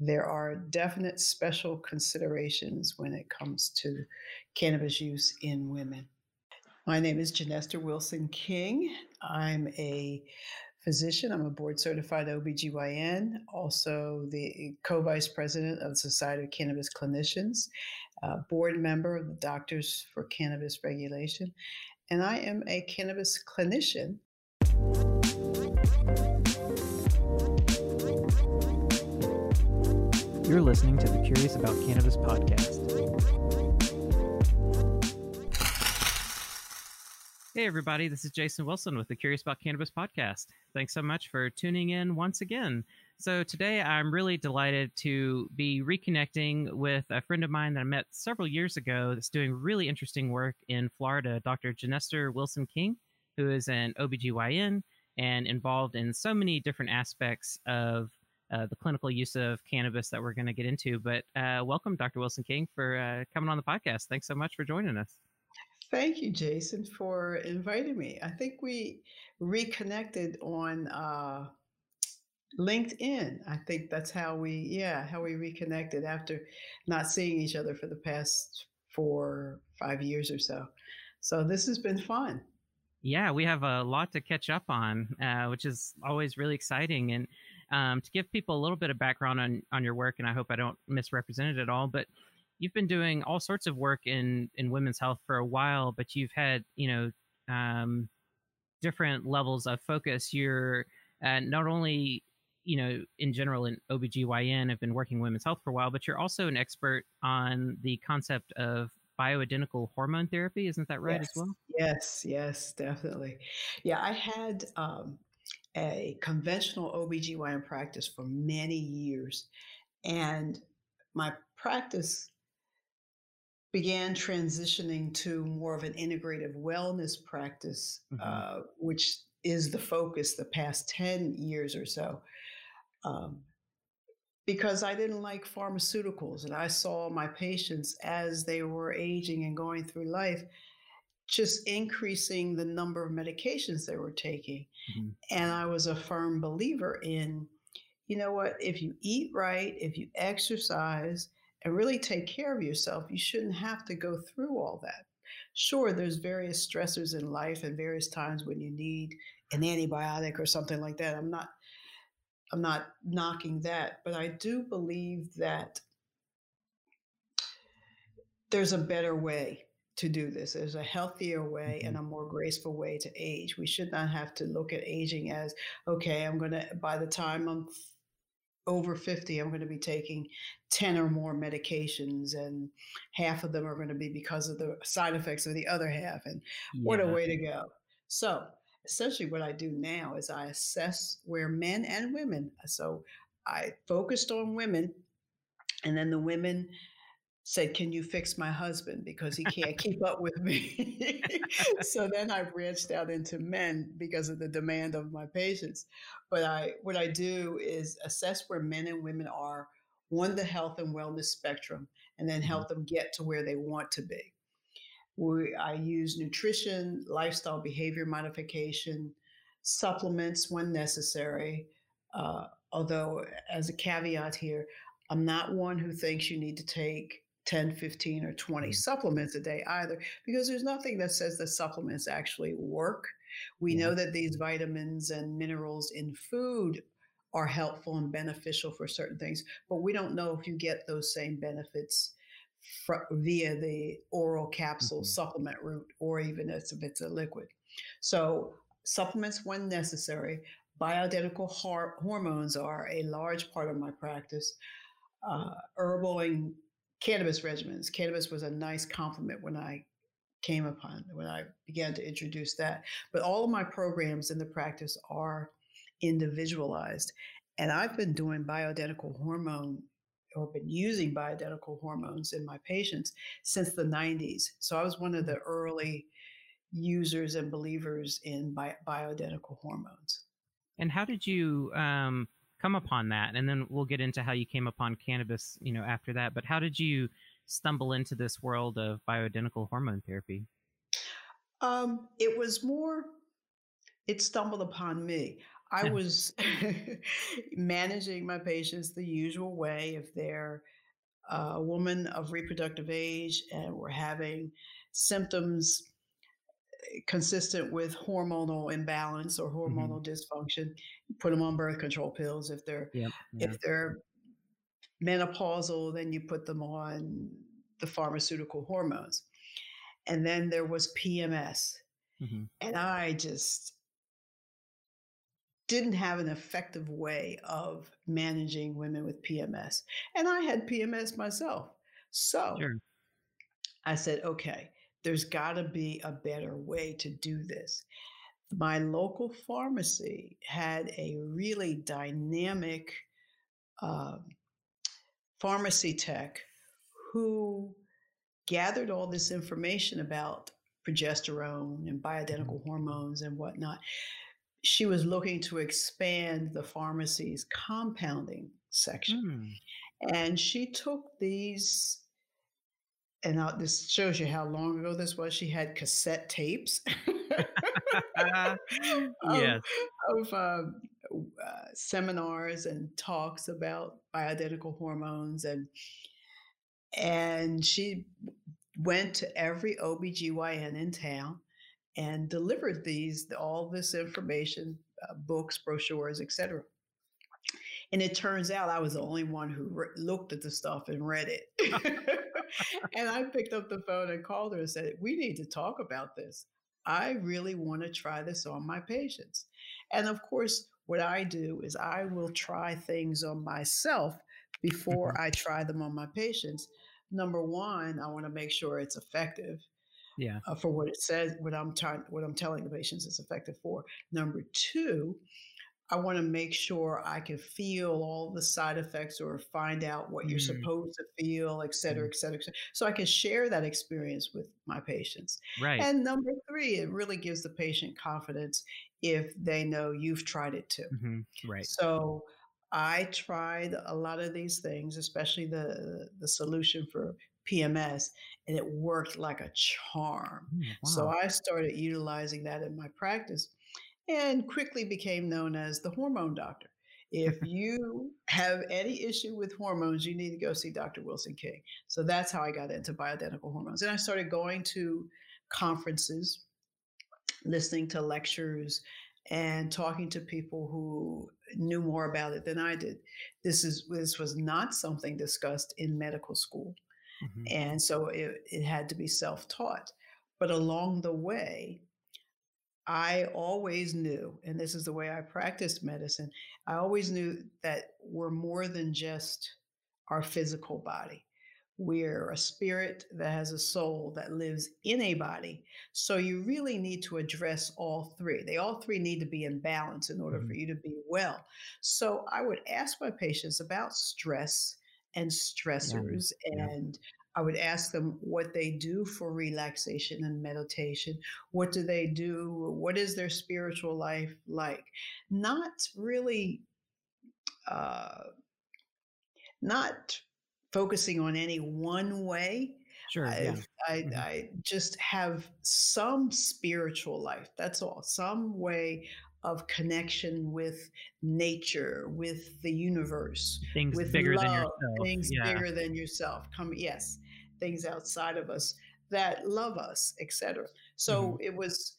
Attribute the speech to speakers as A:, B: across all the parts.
A: there are definite special considerations when it comes to cannabis use in women. My name is Genester Wilson King. I'm a physician. I'm a board certified OBGYN, also the co vice president of the Society of Cannabis Clinicians, board member of the Doctors for Cannabis Regulation, and I am a cannabis clinician.
B: You're listening to the Curious About Cannabis podcast. Hey, everybody, this is Jason Wilson with the Curious About Cannabis podcast. Thanks so much for tuning in once again. So, today I'm really delighted to be reconnecting with a friend of mine that I met several years ago that's doing really interesting work in Florida, Dr. Genester Wilson King, who is an OBGYN and involved in so many different aspects of uh, the clinical use of cannabis that we're going to get into. But uh, welcome, Dr. Wilson King, for uh, coming on the podcast. Thanks so much for joining us.
A: Thank you, Jason, for inviting me. I think we reconnected on uh, LinkedIn. I think that's how we, yeah, how we reconnected after not seeing each other for the past four, five years or so. So this has been fun.
B: Yeah, we have a lot to catch up on, uh, which is always really exciting. And um, to give people a little bit of background on on your work, and I hope I don't misrepresent it at all, but you've been doing all sorts of work in in women's health for a while, but you've had you know um, different levels of focus. You're uh, not only you know in general in OBGYN have been working women's health for a while, but you're also an expert on the concept of bioidentical hormone therapy. Isn't that right
A: yes.
B: as well?
A: Yes, yes, definitely. Yeah, I had um, a conventional OBGYN practice for many years. And my practice began transitioning to more of an integrative wellness practice, mm-hmm. uh, which is the focus the past 10 years or so. Um, because I didn't like pharmaceuticals, and I saw my patients as they were aging and going through life just increasing the number of medications they were taking. Mm-hmm. And I was a firm believer in, you know what, if you eat right, if you exercise and really take care of yourself, you shouldn't have to go through all that. Sure, there's various stressors in life and various times when you need an antibiotic or something like that. I'm not I'm not knocking that, but I do believe that there's a better way to do this. There's a healthier way mm-hmm. and a more graceful way to age. We should not have to look at aging as, okay, I'm going to, by the time I'm over 50, I'm going to be taking 10 or more medications, and half of them are going to be because of the side effects of the other half. And yeah. what a way to go. So, essentially, what I do now is I assess where men and women, so I focused on women, and then the women said, Can you fix my husband? Because he can't keep up with me. so then I branched out into men because of the demand of my patients. But I what I do is assess where men and women are on the health and wellness spectrum and then help mm-hmm. them get to where they want to be. We, I use nutrition, lifestyle behavior modification, supplements when necessary. Uh, although, as a caveat here, I'm not one who thinks you need to take 10, 15, or 20 mm-hmm. supplements a day either, because there's nothing that says that supplements actually work. We yeah. know that these vitamins and minerals in food are helpful and beneficial for certain things, but we don't know if you get those same benefits fr- via the oral capsule mm-hmm. supplement route or even if it's a liquid. So, supplements when necessary. Bioidentical har- hormones are a large part of my practice. Uh, herbal and cannabis regimens. Cannabis was a nice complement when I came upon when I began to introduce that. But all of my programs in the practice are individualized. And I've been doing bioidentical hormone or been using bioidentical hormones in my patients since the 90s. So I was one of the early users and believers in bi- bioidentical hormones.
B: And how did you um, come upon that? And then we'll get into how you came upon cannabis, you know, after that. But how did you stumble into this world of bioidentical hormone therapy?
A: Um, it was more, it stumbled upon me. I was managing my patients the usual way. If they're a woman of reproductive age and we're having symptoms consistent with hormonal imbalance or
B: Mm-hmm.
A: hormonal dysfunction, put them on birth control pills. If they're
B: Yep.
A: If they're menopausal, then you put them on the pharmaceutical hormones. And then there was PMS.
B: Mhm.
A: And I just didn't have an effective way of managing women with PMS. And I had PMS myself. So
B: Sure.
A: I said, okay, there's got to be a better way to do this. My local pharmacy had a really dynamic uh, pharmacy tech who gathered all this information about progesterone and bioidentical hormones and whatnot. She was looking to expand the pharmacy's compounding section.
B: Mm.
A: And she took these, and now this shows you how long ago this was. She had cassette tapes of,
B: yes.
A: of um, uh, seminars and talks about bioidentical hormones and and she went to every OBGYN in town and delivered these all this information uh, books brochures etc and it turns out i was the only one who re- looked at the stuff and read it and i picked up the phone and called her and said we need to talk about this i really want to try this on my patients and of course what i do is i will try things on myself before
B: Mhm.
A: i try them on my patients number one i want to make sure it's effective
B: Yeah.
A: uh, for what it says, what I'm trying, what I'm telling the patients it's effective for. Number two, I want to make sure I can feel all the side effects or find out what you're
B: Mm.
A: supposed to feel, et cetera,
B: Mm.
A: et cetera, et cetera, so I can share that experience with my patients.
B: Right.
A: And number three, it really gives the patient confidence if they know you've tried it too.
B: hmm Right.
A: So I tried a lot of these things, especially the the solution for PMS, and it worked like a charm.
B: Mm,
A: So. I started utilizing that in my practice and quickly became known as the hormone doctor. If you have any issue with hormones, you need to go see Dr. Wilson King. So that's how I got into bioidentical hormones. And I started going to conferences, listening to lectures, and talking to people who knew more about it than I did. This is this was not something discussed in medical school.
B: Mhm.
A: And so it, it had to be self taught. But along the way, I always knew, and this is the way I practiced medicine, I always knew that we're more than just our physical body. We're a spirit that has a soul that lives in a body. So you really need to address all three. They all three need to be in balance in order for
B: Mhm.
A: you to be well. So I would ask my patients about stress and stressors
B: yeah.
A: and I would ask them what they do for relaxation and meditation. What do they do? What is their spiritual life like? Not really, uh, not focusing on any one way.
B: Sure.
A: I,
B: Yeah.
A: I,
B: Mhm.
A: I just have some spiritual life. That's all. Some way of connection with nature, with the universe,
B: Things
A: with
B: bigger than yourself.
A: things
B: Yeah.
A: bigger than yourself. Come, yes, things outside of us that love us, etc. So
B: Mm-hmm.
A: it was.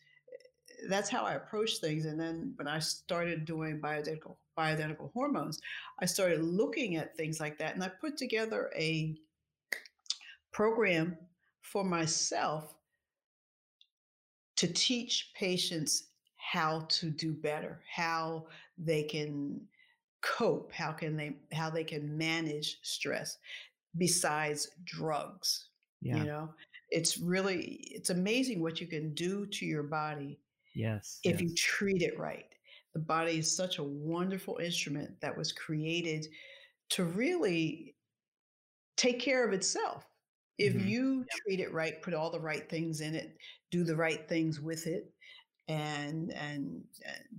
A: That's how I approached things. And then when I started doing bioidentical bioidentical hormones, I started looking at things like that, and I put together a program for myself to teach patients how to do better, how they can cope, how can they how they can manage stress besides drugs.
B: Yeah.
A: You know, it's really it's amazing what you can do to your body
B: Yes.
A: if you treat it right. The body is such a wonderful instrument that was created to really take care of itself. If
B: Mhm.
A: you treat it right, put all the right things in it, do the right things with it, and and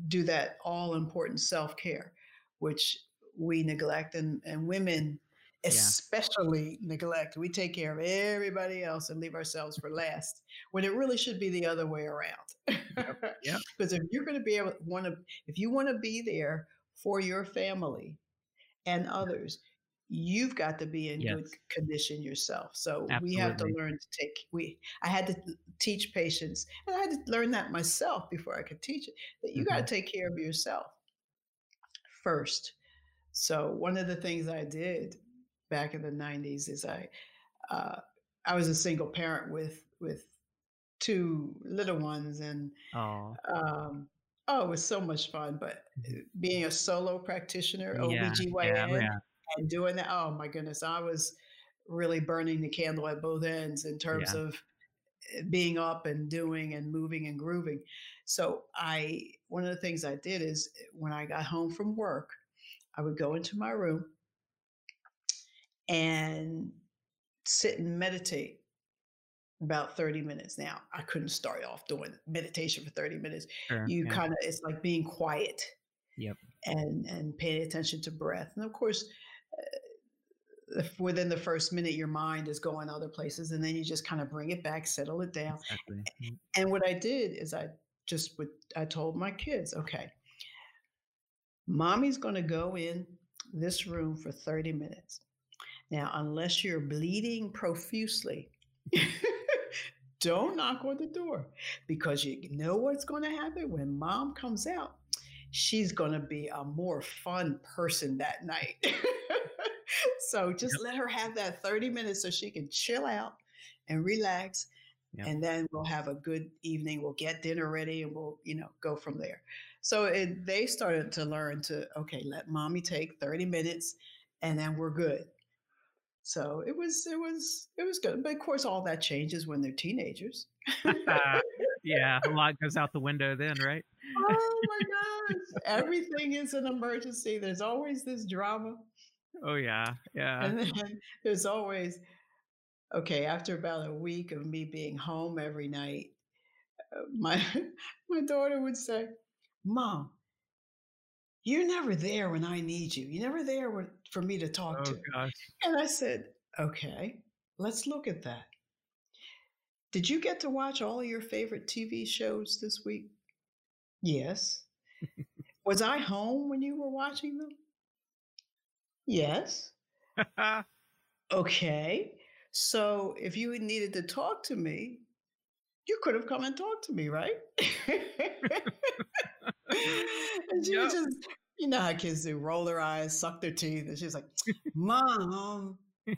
A: do that all important self care, which we neglect, and and women especially yeah. neglect. We take care of everybody else and leave ourselves for last when it really should be the other way around.
B: Yep.
A: Because if you're going to be able want to, if you want to be there for your family and others, you've got to be in yes. good condition yourself. So Absolutely. we have to learn to take we I had to teach patients and I had to learn that myself before I could teach it that you mm-hmm. got to take care of yourself first. So one of the things I did back in the 90s is I uh, I was a single parent with with two little ones and um, oh it was so much fun but mm-hmm. being a solo practitioner
B: yeah,
A: OBGYN
B: yeah, yeah
A: and doing that. Oh my goodness, I was really burning the candle at both ends in terms yeah. of eh, being up and doing and moving and grooving. So I one of the things I did is eh, when I got home from work, I would go into my room and sit and meditate about 30 minutes. Now, I couldn't start off doing meditation for 30 minutes. Sure, you yeah. kind of it's like being quiet.
B: Yep.
A: And and paying attention to breath. And of course, within the first minute your mind is going other places and then you just kind of bring it back settle it down
B: exactly. Mm-hmm.
A: and what i did is i just would i told my kids okay mommy's going to go in this room for 30 minutes now unless you're bleeding profusely don't knock on the door because you know what's going to happen when mom comes out she's going to be a more fun person that night so just yep. let her have that 30 minutes so she can chill out and relax. Yep. And then we'll have a good evening. We'll get dinner ready and we'll, you know, go from there. So it, they started to learn to, okay, let mommy take 30 minutes and then we're good. So it was, it was, it was good. But of course, all that changes when they're teenagers.
B: yeah, a lot goes out the window then, right?
A: oh my gosh. Everything is an emergency. There's always this drama.
B: Oh yeah, yeah.
A: And then there's always okay. After about a week of me being home every night, uh, my my daughter would say, "Mom, you're never there when I need you. You're never there when, for me to talk
B: oh,
A: to."
B: Gosh.
A: And I said, "Okay, let's look at that." Did you get to watch all your favorite TV shows this week? Yes. Was I home when you were watching them? Yes. okay. So if you needed to talk to me, you could have come and talked to me, right? and she yep. just, you know how kids do, roll their eyes, suck their teeth, and she's like, "Mom."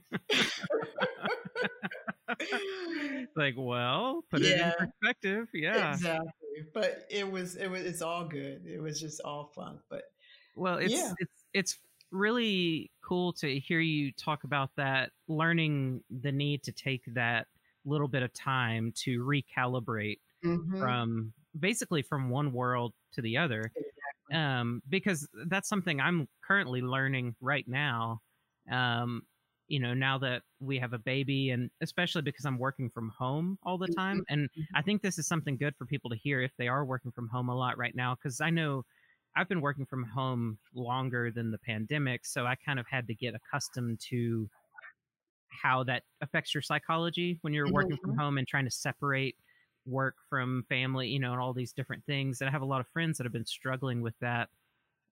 B: like, well, put yeah, it in perspective. Yeah,
A: exactly. But it was, it was, it's all good. It was just all fun. But
B: well, it's yeah. it's it's really cool to hear you talk about that, learning the need to take that little bit of time to recalibrate mm-hmm. from basically from one world to the other. Exactly. Um, because that's something I'm currently learning right now. Um, you know, now that we have a baby, and especially because I'm working from home all the mm-hmm. time. Mm-hmm. And I think this is something good for people to hear if they are working from home a lot right now, because I know I've been working from home longer than the pandemic, so I kind of had to get accustomed to how that affects your psychology when you're mm-hmm. working from mm-hmm. home and trying to separate work from family, you know, and all these different things. And I have a lot of friends that have been struggling with that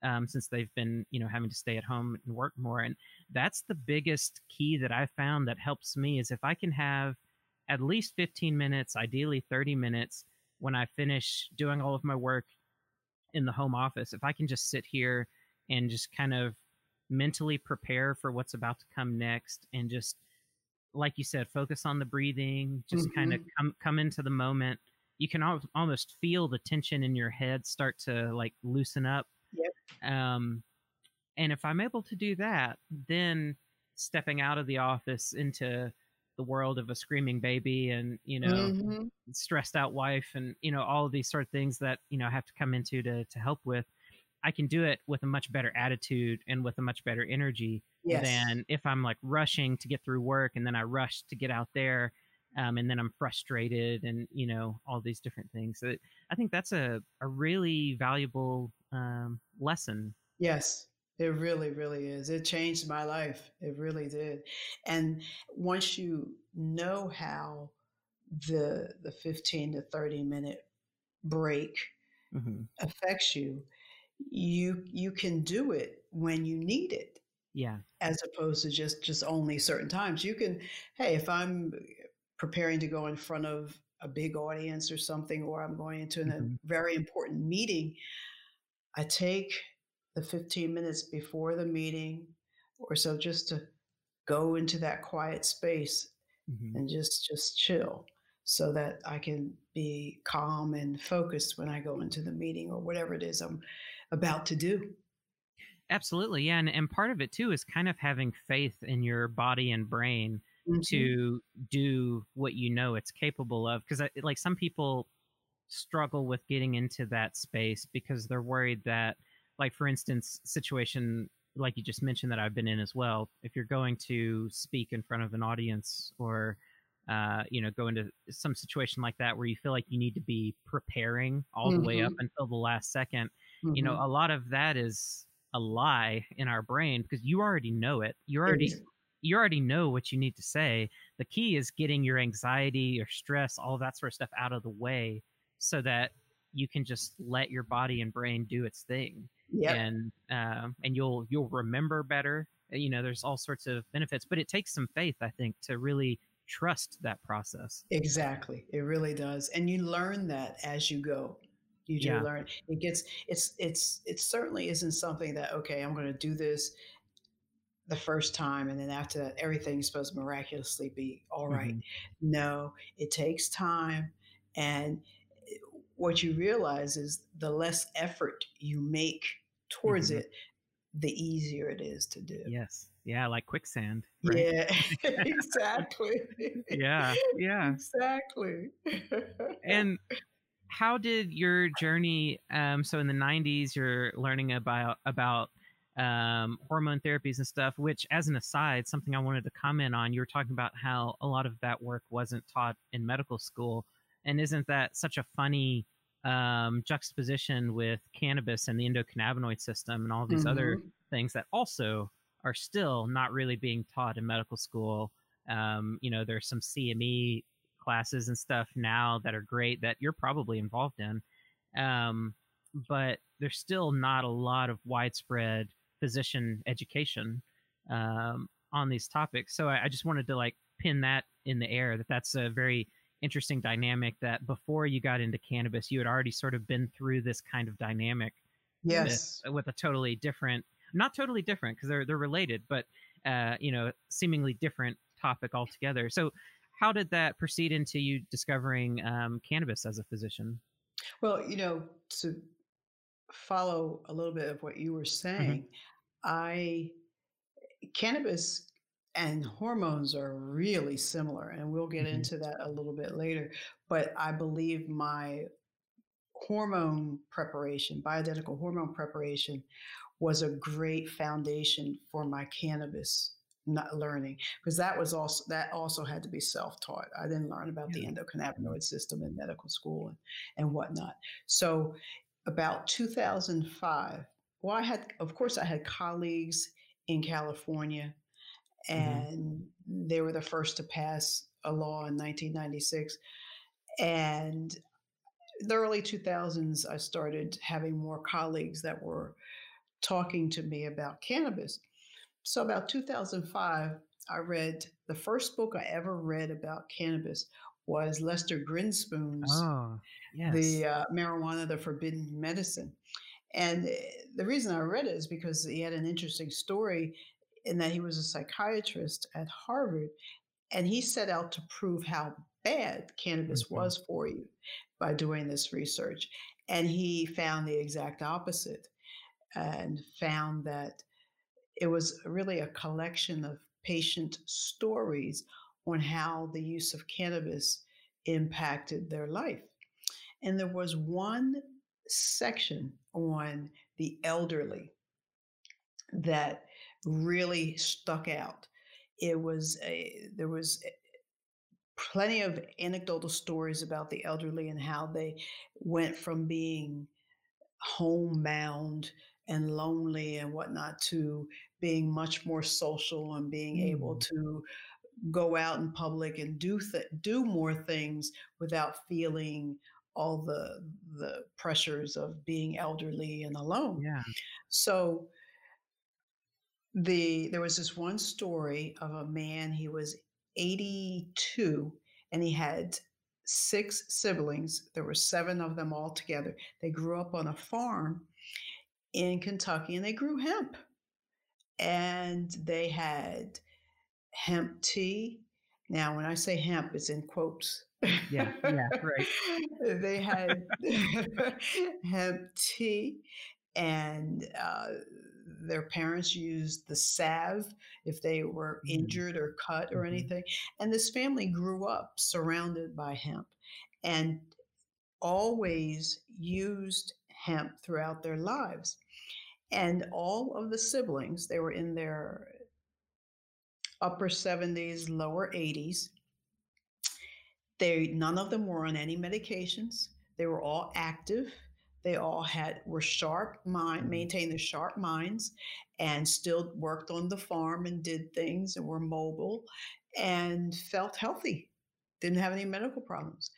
B: um, since they've been, you know, having to stay at home and work more. And that's the biggest key that I found that helps me is if I can have at least 15 minutes, ideally 30 minutes, when I finish doing all of my work in the home office, if I can just sit here and just kind of mentally prepare for what's about to come next and just like you said focus on the breathing just mm-hmm. kind of come come into the moment you can al- almost feel the tension in your head start to like loosen up
A: yep.
B: um and if i'm able to do that then stepping out of the office into the world of a screaming baby and you know mm-hmm. stressed out wife and you know all of these sort of things that you know I have to come into to to help with i can do it with a much better attitude and with a much better energy yes. than if i'm like rushing to get through work and then i rush to get out there um, and then i'm frustrated and you know all these different things so i think that's a, a really valuable um, lesson
A: yes It really, really is. It changed my life. It really did. And once you know how the the 15 to 30 minute break mm-hmm. affects you, you you can do it when you need it.
B: Yeah.
A: As opposed to just just only certain times. You can, hey, if I'm preparing to go in front of a big audience or something, or I'm going into mm-hmm. a very important meeting, I take the 15 minutes before the meeting or so just to go into that quiet space mm-hmm. and just just chill so that I can be calm and focused when I go into the meeting or whatever it is I'm about to do.
B: Absolutely. Yeah. And, and part of it too is kind of having faith in your body and brain mm-hmm. to do what you know it's capable of. Because, like, some people struggle with getting into that space because they're worried that like for instance situation like you just mentioned that i've been in as well if you're going to speak in front of an audience or uh, you know go into some situation like that where you feel like you need to be preparing all mm-hmm. the way up mm-hmm. until the last 2nd mm-hmm. you know mm-hmm. a lot of that is a lie in our brain because you already know it. You already you already know what you need to say. The key is getting your anxiety your stress all that sort of stuff out of the way so that you can just let your body and brain do its thing
A: yeah
B: and uh, and you'll you'll remember better. You know there's all sorts of benefits but it takes some faith i think to really trust that process.
A: Exactly. It really does. And you learn that as you go you do yeah. learn it gets it's it's it certainly isn't something that okay i'm going to do this the first time and then after that everything's supposed to miraculously be all right. mm-hmm. no it takes time and what you realize is the less effort you make towards mm-hmm. it, the easier it is to do.
B: Yes. Yeah, like quicksand.
A: Right? Yeah, exactly.
B: yeah, yeah.
A: Exactly.
B: and how did your journey um so in the 90s you're learning about about um, hormone therapies and stuff, which, as an aside, something I wanted to comment on. You were talking about how a lot of that work wasn't taught in medical school. And isn't that such a funny um, juxtaposition with cannabis and the endocannabinoid system and all these mm-hmm. other things that also are still not really being taught in medical school? Um, you know, there's some CME classes and stuff now that are great that you're probably involved in. Um, but there's still not a lot of widespread physician education um, on these topics. So I, I, just wanted to like pin that in the air that that's a very interesting dynamic that before you got into cannabis, you had already sort of been through this kind of dynamic.
A: Yes.
B: With, with a totally different, not totally different because they're, they're related, but, uh, you know, seemingly different topic altogether. So how did that proceed into you discovering um, cannabis as a physician?
A: Well, you know, to follow a little bit of what you were mm-hmm. saying, mm-hmm. I cannabis and hormones are really similar and we'll get mm-hmm. into that a little bit later but i believe my hormone preparation bioidentical hormone preparation was a great foundation for my cannabis not learning because that was also that also had to be self-taught i didn't learn about yeah. the endocannabinoid system in medical school and, and whatnot so about 2005 well i had of course i had colleagues in california Mm-hmm. and mm-hmm. they were the first to pass a law in 1996. And the early 2000s, I started having more colleagues that were talking to me about cannabis. So, about 2005, I read the first book I ever read about cannabis was Lester Grinspoon's
B: oh, yes.
A: The uh, Marijuana, the Forbidden Medicine. And eh, the reason I read it is because he had an interesting story in that he was a psychiatrist at Harvard, and he set out to prove how bad cannabis mm-hmm. was for you by doing this research. And he found the exact opposite and found that it was really a collection of patient stories on how the use of cannabis impacted their life. And there was one section on the elderly that really stuck out. It was a, there was plenty of anecdotal stories about the elderly and how they went from being homebound and lonely and whatnot to being much more social and being mm. able to go out in public and do th- do more things without feeling all the the pressures of being elderly and alone.
B: Yeah.
A: So the there was this one story of a man he was 82 and he had six siblings there were seven of them all together they grew up on a farm in kentucky and they grew hemp and they had hemp tea now when i say hemp it's in quotes
B: yeah yeah right
A: they had hemp tea and uh, their parents used the salve if they were mm-hmm. injured or cut or mm-hmm. anything. And this family grew up surrounded by hemp and always used hemp throughout their lives. And all of the siblings, they were in their upper 70s, lower 80s. They none of them were on any medications. They were all active they all had were sharp mind, mm-hmm. maintained their sharp minds, and still worked on the farm and did things and were mobile and felt healthy. Didn't have any medical problems.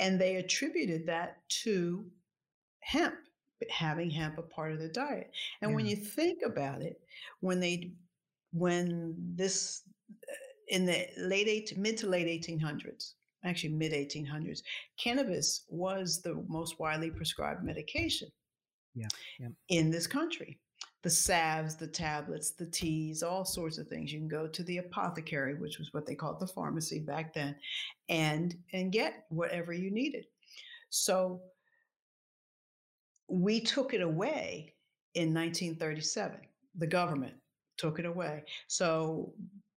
A: And they attributed that to hemp, having hemp a part of their diet. And yeah. when you think about it, when they when this uh, in the late eight, mid to late 1800s, actually mid 1800s, cannabis was the most widely prescribed medication
B: yeah, yeah.
A: in this country. The salves, the tablets, the teas, all sorts of things. You can go to the apothecary, which was what they called the pharmacy back then, and and get whatever you needed. So we took it away in 1937. The government took it away. So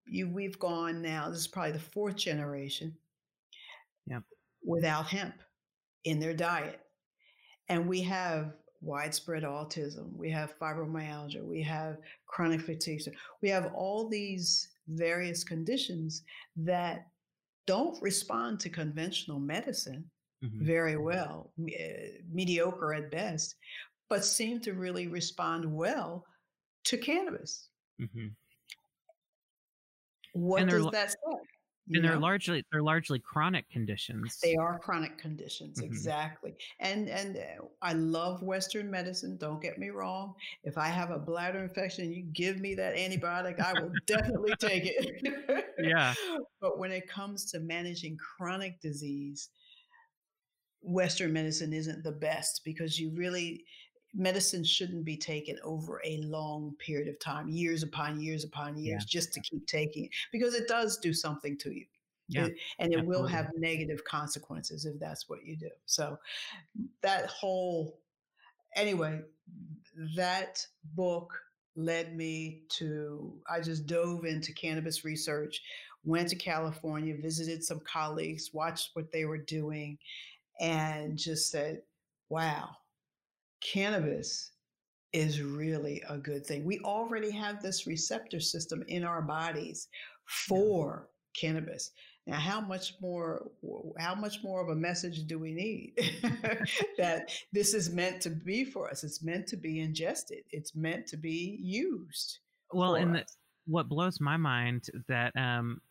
A: you, we've gone now. This is probably the fourth generation
B: Yep.
A: without hemp in their diet. And we have widespread autism, we have fibromyalgia, we have chronic fatigue. We have all these various conditions that don't respond to conventional medicine mm-hmm. very well, uh, mediocre at best, but seem to really respond well to cannabis. Mm-hmm. What does that say?
B: and they're largely they're largely chronic conditions
A: they are chronic conditions mm-hmm. exactly and and uh, i love western medicine don't get me wrong if i have a bladder infection you give me that antibiotic i will definitely take it
B: yeah
A: but when it comes to managing chronic disease western medicine isn't the best because you really medicine shouldn't be taken over a long period of time, years upon years upon years, yeah. just to keep taking it because it does do something to you.
B: Yeah.
A: It, and it Absolutely. will have negative consequences if that's what you do. So that whole, anyway, that book led me to, I just dove into cannabis research, went to California, visited some colleagues, watched what they were doing, and just said, wow, cannabis is really a good thing. We already have this receptor system in our bodies for yeah. cannabis. Now, how much more? How much more of a message do we need that this is meant to be for us? It's meant to be ingested. It's meant to be used.
B: Well, and the, what blows my mind that um,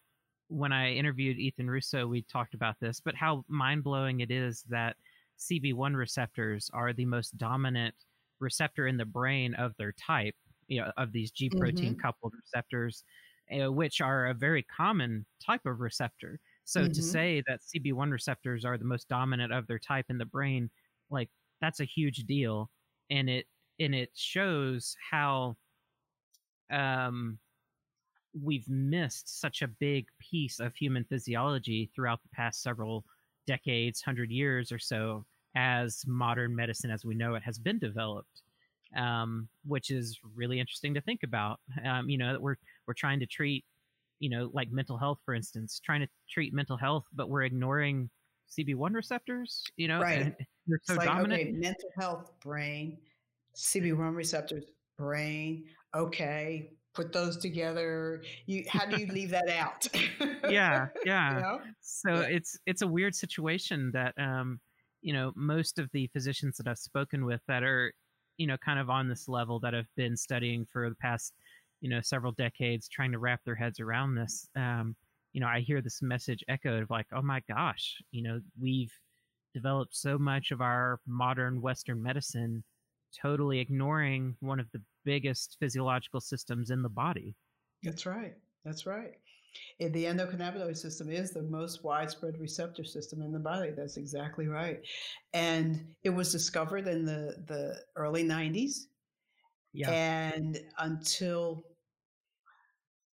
B: when I interviewed Ethan Russo, we talked about this, but how mind blowing it is that CB1 receptors are the most dominant receptor in the brain of their type, you know, of these G protein mm-hmm. coupled receptors, uh, which are a very common type of receptor. So mm-hmm. to say that CB1 receptors are the most dominant of their type in the brain, like that's a huge deal, and it and it shows how um, we've missed such a big piece of human physiology throughout the past several decades, hundred years or so, as modern medicine as we know it has been developed, um, which is really interesting to think about. Um, you know, that we're we're trying to treat, you know, like mental health, for instance, trying to treat mental health, but we're ignoring CB1 receptors. You know,
A: right?
B: they're so like, dominant.
A: Okay, mental health, brain, CB1 receptors, brain. Okay, put those together you how do you leave that out
B: yeah yeah you know? so yeah. it's it's a weird situation that um you know most of the physicians that i've spoken with that are you know, kind of on this level that have been studying for the past, you know, several decades, trying to wrap their heads around this. Um, you know, I hear this message echoed of like, oh my gosh, you know, we've developed so much of our modern Western medicine totally ignoring one of the biggest physiological systems in the body.
A: That's right. That's right. The endocannabinoid system is the most widespread receptor system in the body. That's exactly right. And it was discovered in the, the early 90s. Yeah. And until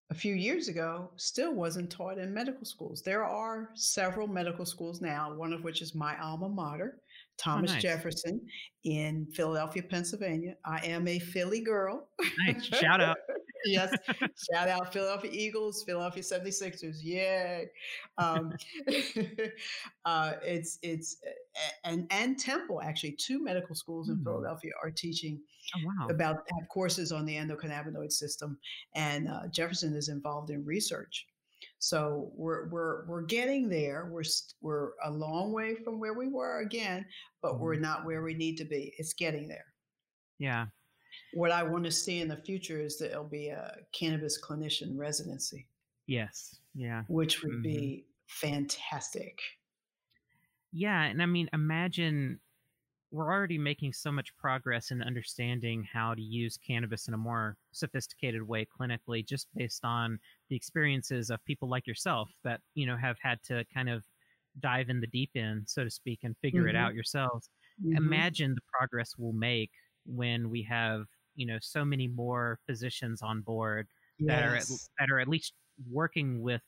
A: a few years ago, still wasn't taught in medical schools. There are several medical schools now, one of which is my alma mater, Thomas oh, nice. Jefferson in Philadelphia, Pennsylvania. I am a Philly girl.
B: Nice. Shout out.
A: yes. Shout out Philadelphia Eagles, Philadelphia 76ers. Yay. Um, uh, it's, it's, and, and Temple, actually, two medical schools in mm. Philadelphia are teaching oh, wow. about, have courses on the endocannabinoid system. And uh, Jefferson is involved in research. So we're we're we're getting there. We're we're a long way from where we were again, but we're mm-hmm. not where we need to be. It's getting there.
B: Yeah.
A: What I want to see in the future is that it'll be a cannabis clinician residency.
B: Yes. Yeah.
A: Which would mm-hmm. be fantastic.
B: Yeah, and I mean, imagine we're already making so much progress in understanding how to use cannabis in a more sophisticated way clinically just based on the experiences of people like yourself that you know have had to kind of dive in the deep end so to speak and figure mm-hmm. it out yourselves mm-hmm. imagine the progress we'll make when we have you know so many more physicians on board yes. that are at, that are at least working with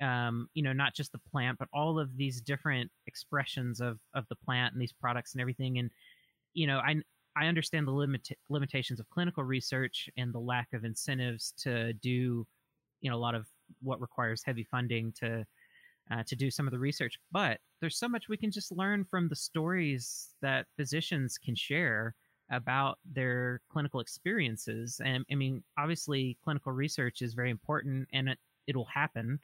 B: um, you know, not just the plant, but all of these different expressions of of the plant and these products and everything. And you know, I I understand the limit limitations of clinical research and the lack of incentives to do, you know, a lot of what requires heavy funding to uh, to do some of the research. But there's so much we can just learn from the stories that physicians can share about their clinical experiences. And I mean, obviously, clinical research is very important, and it it'll happen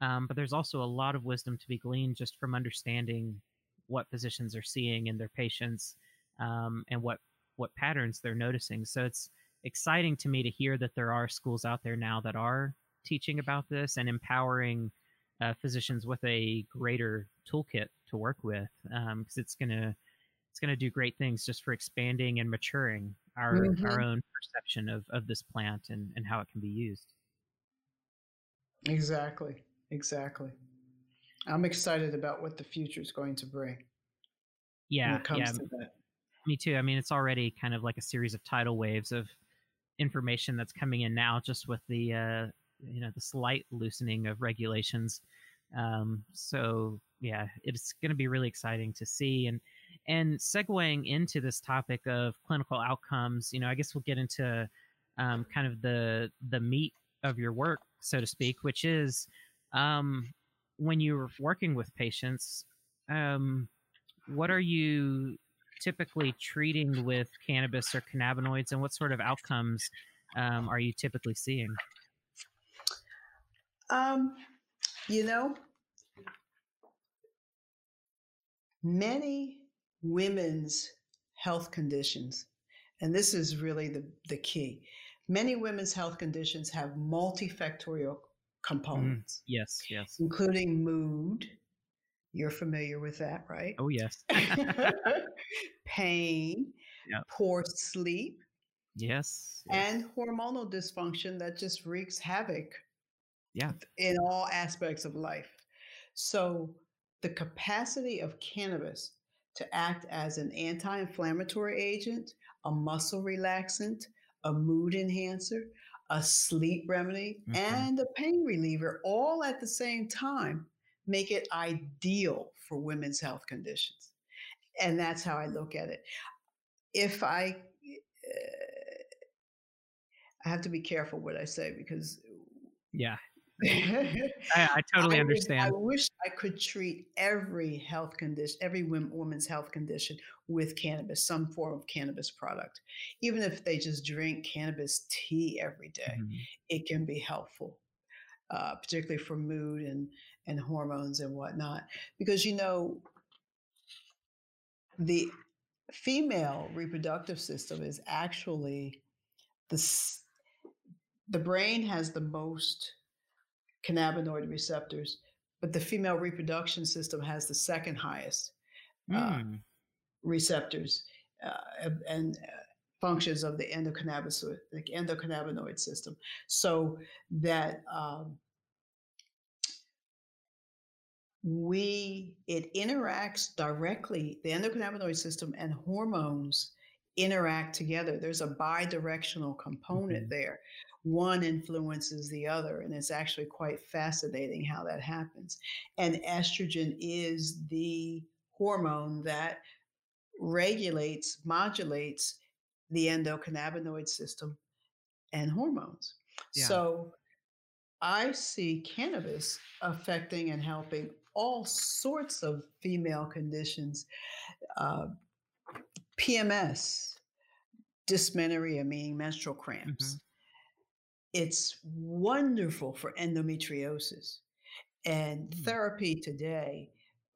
B: um, but there's also a lot of wisdom to be gleaned just from understanding what physicians are seeing in their patients um, and what what patterns they're noticing. So it's exciting to me to hear that there are schools out there now that are teaching about this and empowering uh, physicians with a greater toolkit to work with because um, it's gonna it's gonna do great things just for expanding and maturing our mm-hmm. our own perception of of this plant and and how it can be used.
A: Exactly. Exactly. I'm excited about what the future is going to bring.
B: Yeah, yeah. To me too. I mean, it's already kind of like a series of tidal waves of information that's coming in now, just with the uh, you know the slight loosening of regulations. Um, so yeah, it's going to be really exciting to see. And and segueing into this topic of clinical outcomes, you know, I guess we'll get into um, kind of the the meat of your work, so to speak, which is um, when you're working with patients, um, what are you typically treating with cannabis or cannabinoids, and what sort of outcomes um, are you typically seeing?
A: Um, you know, many women's health conditions, and this is really the, the key. Many women's health conditions have multifactorial components.
B: Mm, yes, yes.
A: Including mood. You're familiar with that, right?
B: Oh, yes.
A: Pain, yep. poor sleep.
B: Yes,
A: yes. And hormonal dysfunction that just wreaks havoc.
B: Yeah.
A: In all aspects of life. So the capacity of cannabis to act as an anti-inflammatory agent, a muscle relaxant, a mood enhancer, a sleep remedy, mm-hmm. and a pain reliever all at the same time make it ideal for women's health conditions. And that's how I look at it. If I, uh, I have to be careful what I say because.
B: Yeah. I, I, totally
A: I
B: understand.
A: I wish I could treat every health condition, every woman's health condition with cannabis, some form of cannabis product. Even if they just drink cannabis tea every day, mm-hmm. it can be helpful, uh, particularly for mood and, and hormones and whatnot. Because, you know, the female reproductive system is actually the the brain has the most cannabinoid receptors, but the female reproduction system has the second highest mm. uh, receptors uh, and uh, functions of the endocannabinoid, the endocannabinoid system. So that um, we it interacts directly. The endocannabinoid system and hormones interact together. There's a bidirectional component mm-hmm. there. One influences the other, and it's actually quite fascinating how that happens. And estrogen is the hormone that regulates, modulates the endocannabinoid system and hormones. Yeah. So I see cannabis affecting and helping all sorts of female conditions. Uh, PMS, dysmenorrhea, meaning menstrual cramps. It's wonderful for endometriosis. And mm-hmm. therapy today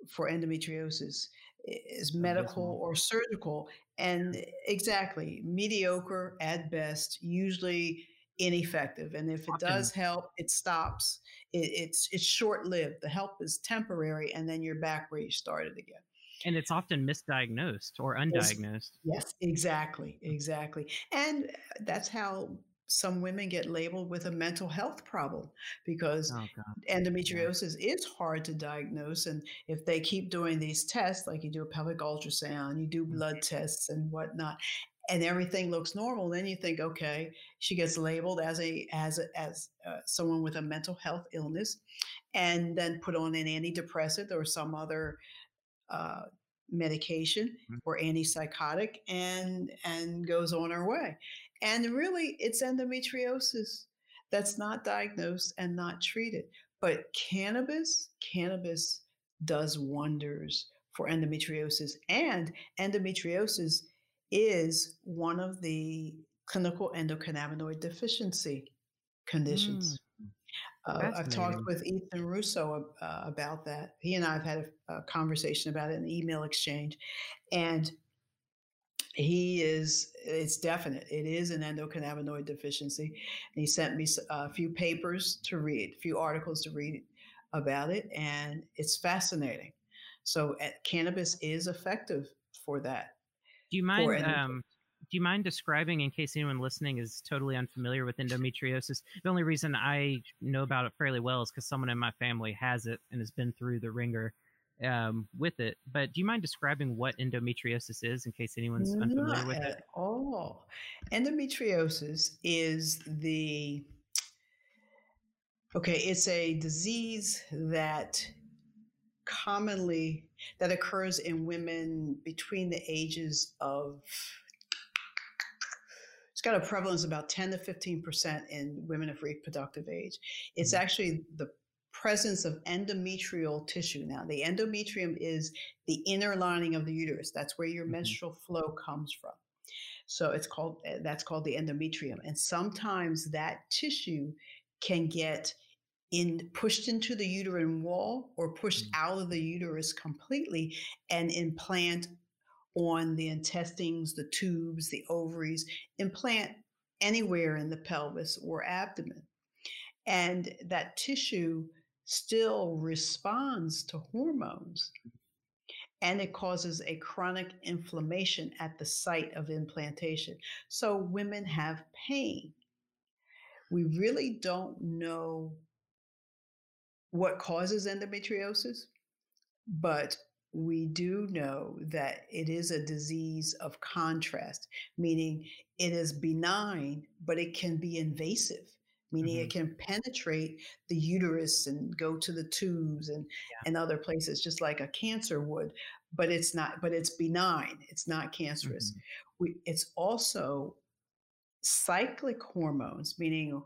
A: for endometriosis is medical or surgical. And exactly, mediocre at best, usually ineffective. And if it does help, it stops. It, it's it's short lived. The help is temporary, and then you're back where you started again.
B: And it's often misdiagnosed or undiagnosed.
A: Yes, yes exactly, exactly. And that's how some women get labeled with a mental health problem because oh, endometriosis yeah. is hard to diagnose. And if they keep doing these tests, like you do a pelvic ultrasound, you do mm-hmm. blood tests and whatnot, and everything looks normal, then you think, okay, she gets labeled as a as a, as uh, someone with a mental health illness, and then put on an antidepressant or some other uh, medication mm-hmm. or antipsychotic, and and goes on her way. And really, it's endometriosis that's not diagnosed and not treated. But cannabis, cannabis does wonders for endometriosis. And endometriosis is one of the clinical endocannabinoid deficiency conditions. Mm. Uh, I've talked with Ethan Russo uh, about that. He and I have had a, a conversation about it in the email exchange. And he is it's definite it is an endocannabinoid deficiency. And he sent me a few papers to read a few articles to read about it and it's fascinating. So uh, cannabis is effective for that
B: do you mind um, do you mind describing in case anyone listening is totally unfamiliar with endometriosis the only reason i know about it fairly well is because someone in my family has it and has been through the ringer um, with it. But do you mind describing what endometriosis is in case anyone's Not unfamiliar with
A: it? Oh, endometriosis is the okay. It's a disease that commonly that occurs in women between the ages of it's got a prevalence about 10 to 15 percent in women of reproductive age. It's mm-hmm. actually the presence of endometrial tissue. Now, the endometrium is the inner lining of the uterus. That's where your mm-hmm. menstrual flow comes from. So it's called eh, that's called the endometrium. And sometimes that tissue can get in pushed into the uterine wall or pushed mm-hmm. out of the uterus completely and implant on the intestines, the tubes, the ovaries, implant anywhere in the pelvis or abdomen. And that tissue still responds to hormones and it causes a chronic inflammation at the site of implantation. So women have pain. We really don't know what causes endometriosis, but we do know that it is a disease of contrast, meaning it is benign, but it can be invasive meaning mm-hmm. it can penetrate the uterus and go to the tubes and yeah. and other places just like a cancer would but it's not but it's benign it's not cancerous mm-hmm. we, it's also cyclic hormones meaning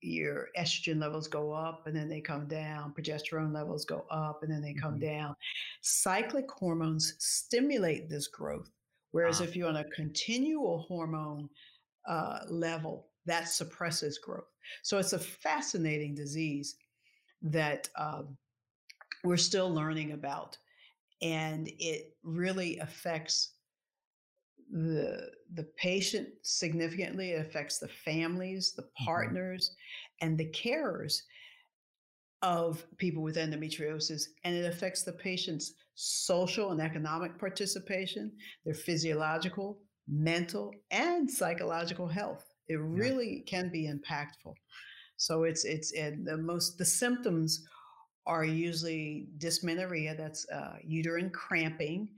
A: your estrogen levels go up and then they come down progesterone levels go up and then they come mm-hmm. down cyclic hormones stimulate this growth whereas ah. if you're on a continual hormone uh, level that suppresses growth. So it's a fascinating disease that um, we're still learning about. And it really affects the the patient significantly it affects the families the
B: Mm-hmm.
A: partners and the carers of people with endometriosis and it affects the patient's social and economic participation their physiological mental and psychological health it really can be impactful so it's it's and the most the symptoms are usually dysmenorrhea that's uh, uterine cramping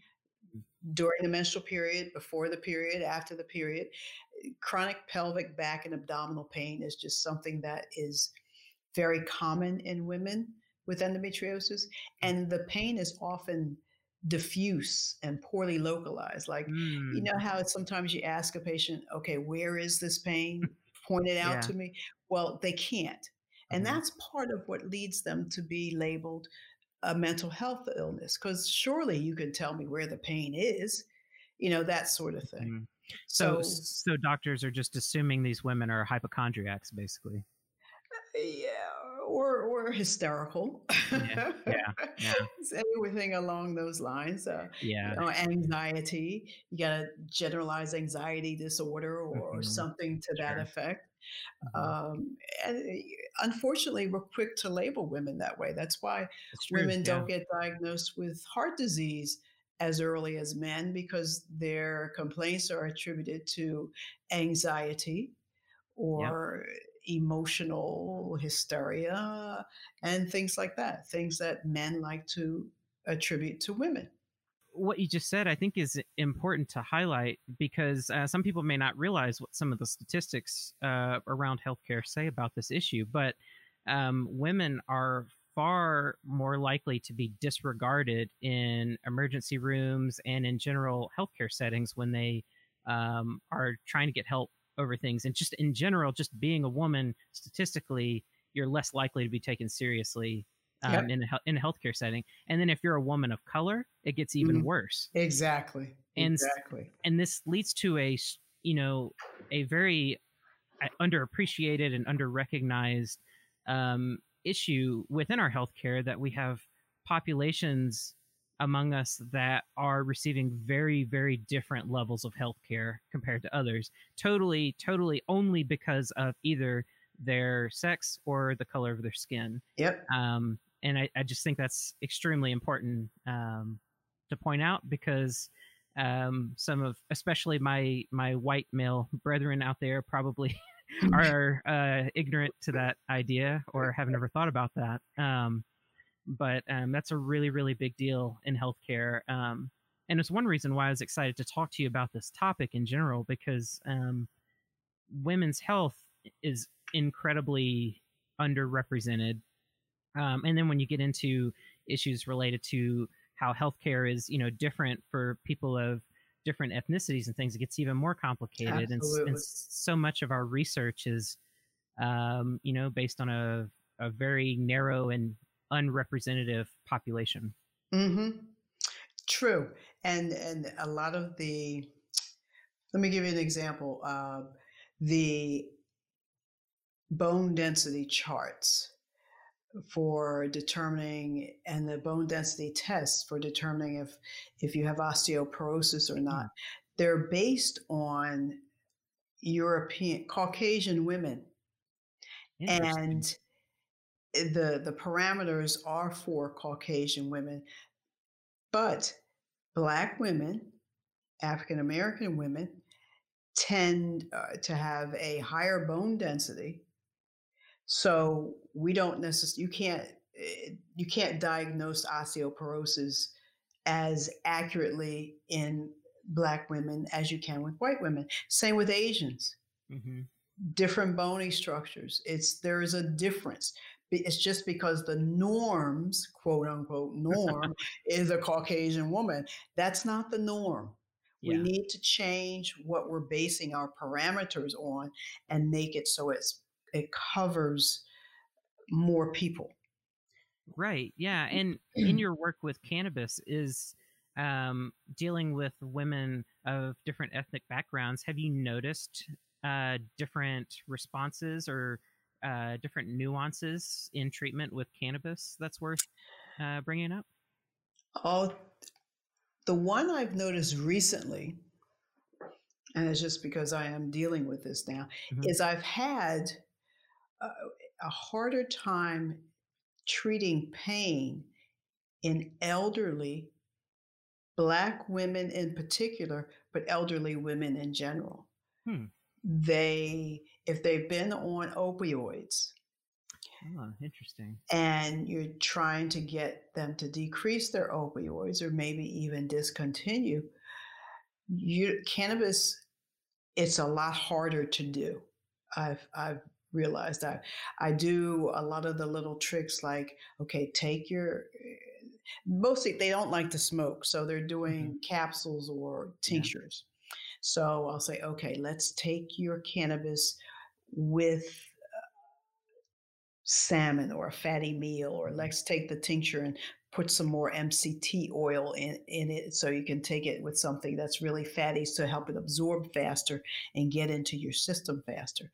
A: during the menstrual period, before the period, after the period. Chronic pelvic, back, and abdominal pain is just something that is very common in women with endometriosis. And the pain is often diffuse and poorly localized. Like, you
B: Mm,
A: know how sometimes you ask a patient, okay, where is this pain? Point it out
B: yeah.
A: to me. Well, they can't. And
B: hmm
A: that's part of what leads them to be labeled a mental health illness because surely you can tell me where the pain is you know that sort of thing
B: hmm So,
A: so
B: so doctors are just assuming these women are hypochondriacs, basically.
A: yeah or or hysterical
B: Yeah, yeah, yeah,
A: It's anything along those lines uh, you
B: yeah.
A: know anxiety you got a generalized anxiety disorder or,
B: hmm
A: something to that
B: Sure.
A: effect
B: hmm
A: um, and uh, unfortunately we're quick to label women that way that's why
B: true.
A: women
B: Yeah.
A: don't get diagnosed with heart disease as early as men because their complaints are attributed to anxiety
B: Yep.
A: Emotional hysteria and things like that, things that men like to attribute to women.
B: what you just said, I think, is important to highlight because uh, some people may not realize what some of the statistics uh, around healthcare say about this issue. But um, women are far more likely to be disregarded in emergency rooms and in general healthcare settings when they um, are trying to get help over things. And just in general, just being a woman, statistically, you're less likely to be taken seriously um,
A: Yep.
B: in a, in a healthcare setting. And then if you're a woman of color, it gets even
A: Mhm.
B: worse.
A: Exactly.
B: And
A: exactly.
B: And this leads to a you know a very uh, underappreciated and underrecognized um, issue within our healthcare that we have populations among us that are receiving very very different levels of healthcare compared to others. Totally totally only because of either their sex or the color of their skin.
A: Yep.
B: um, and I, I just think that's extremely important um, to point out because um, some of especially my my white male brethren out there probably are uh, ignorant to that idea or have never thought about that. Um, but um, that's a really really big deal in healthcare um, and it's one reason why i was excited to talk to you about this topic in general because um, women's health is incredibly underrepresented um, and then when you get into issues related to how healthcare is, you know, different for people of different ethnicities and things, it gets even more complicated. And, and so much of our research is, um, you know, based on a, a very narrow and unrepresentative population.
A: hmm True. And and a lot of the let me give you an example. Uh, the bone density charts for determining and the bone density tests for determining if if you have osteoporosis or not they're based on european caucasian women and the the parameters are for caucasian women but black women african american women tend uh, to have a higher bone density so we don't necessarily you can't eh, you can't diagnose osteoporosis as accurately in black women as you can with white women same with asians
B: Mhm.
A: different bony structures. It's there is a difference. It's just because the norms, quote unquote, norm is a Caucasian woman. That's not the norm. We need to change what we're basing our parameters on and make it so it's it covers more people.
B: Right. Yeah. And in your work with cannabis is um, dealing with women of different ethnic backgrounds. Have you noticed uh, different responses or uh, different nuances in treatment with cannabis that's worth uh, bringing up?
A: Oh, the one I've noticed recently and it's just because I am dealing with this now, mm-hmm. is I've had a, a harder time treating pain in elderly Black women in particular, but elderly women in general. Hmm. They, if they've been on opioids,
B: Oh, interesting.
A: And you're trying to get them to decrease their opioids or maybe even discontinue. You cannabis, it's a lot harder to do. I've I've realized that. I do a lot of the little tricks like, okay, take your mostly they don't like to smoke, so they're doing mm-hmm. capsules or tinctures. Yeah. So I'll say, okay, let's take your cannabis with uh, salmon or a fatty meal, or mm-hmm. let's take the tincture and put some more MCT oil in, in it so you can take it with something that's really fatty to help it absorb faster and get into your system faster.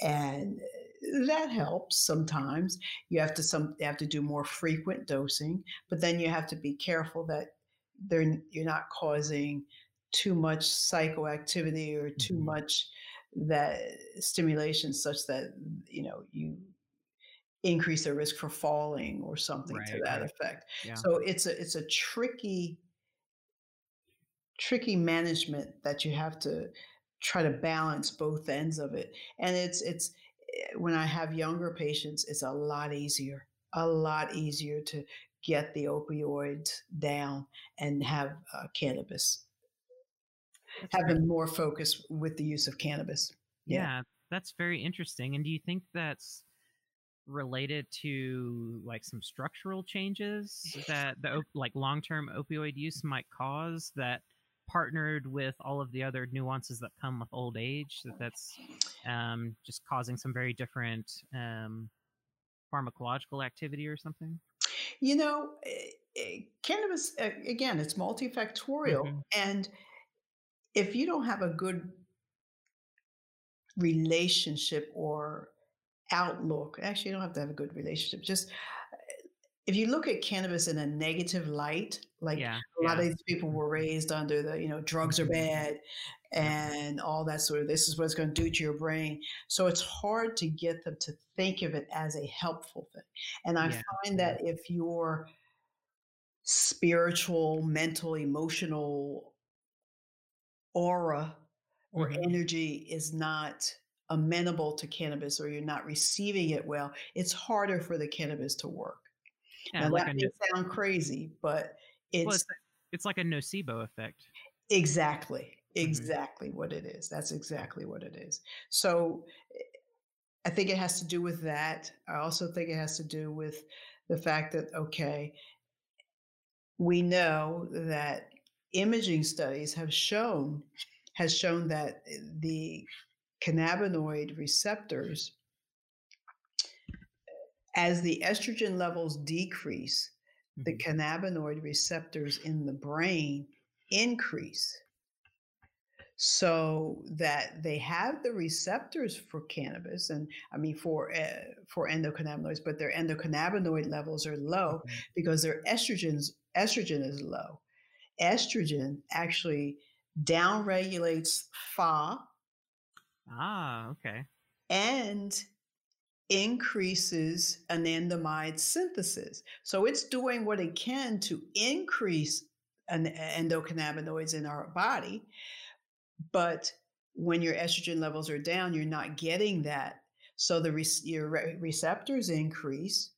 A: And uh, that helps sometimes. You have to some you have to do more frequent dosing, but then you have to be careful that they're you're not causing too much psychoactivity or too mm-hmm. much that stimulation such that you know you increase their risk for falling or something right, to that right. effect. Yeah. So it's a it's a tricky tricky management that you have to try to balance both ends of it. And it's it's eh, when I have younger patients, it's a lot easier, a lot easier to get the opioids down and have uh, cannabis. That's having more focus with the use of cannabis.
B: Yeah. yeah, that's very interesting. And do you think that's related to like some structural changes that the like long-term opioid use might cause that partnered with all of the other nuances that come with old age that that's um, just causing some very different um, pharmacological activity or something
A: you know eh, eh, cannabis again it's multifactorial mm-hmm. and if you don't have a good relationship or outlook. Actually, you don't have to have a good relationship. Just if you look at cannabis in a negative light, like yeah, a lot yeah. of these people were raised under the, you know, drugs are mm-hmm. bad and all that sort of this is what it's going to do to your brain. So it's hard to get them to think of it as a helpful thing. And I yeah. find that if your spiritual, mental, emotional aura or mm-hmm. energy is not amenable to cannabis or you're not receiving it well, it's harder for the cannabis to work. Yeah, now, like that may no- sound crazy, but it's, well,
B: it's, it's like a nocebo effect.
A: Exactly. Mm-hmm. Exactly mm-hmm. what it is. That's exactly what it is. So I think it has to do with that. I also think it has to do with the fact that, okay, we know that imaging studies have shown has shown that the cannabinoid receptors, as the estrogen levels decrease, the mm-hmm. cannabinoid receptors in the brain increase so that they have the receptors for cannabis and i mean for uh, for endocannabinoids but their endocannabinoid levels are low mm-hmm. because their estrogens estrogen is low estrogen actually downregulates FAAH
B: Ah, okay.
A: And increases anandamide synthesis. So it's doing what it can to increase an endocannabinoids in our body. But when your estrogen levels are down, you're not getting that. So the re- your re- receptors increase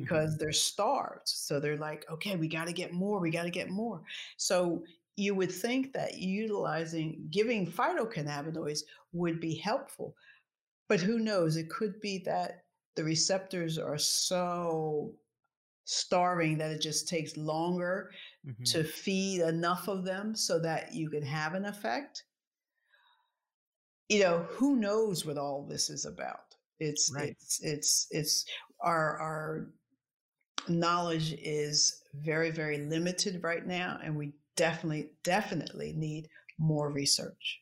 A: because mm-hmm. they're starved. So they're like, okay, we got to get more. We got to get more. So you would think that utilizing giving phytocannabinoids would be helpful but who knows it could be that the receptors are so starving that it just takes longer mm-hmm. to feed enough of them so that you can have an effect you know who knows what all this is about it's right. it's it's it's our our knowledge is very very limited right now and we definitely, definitely need more research.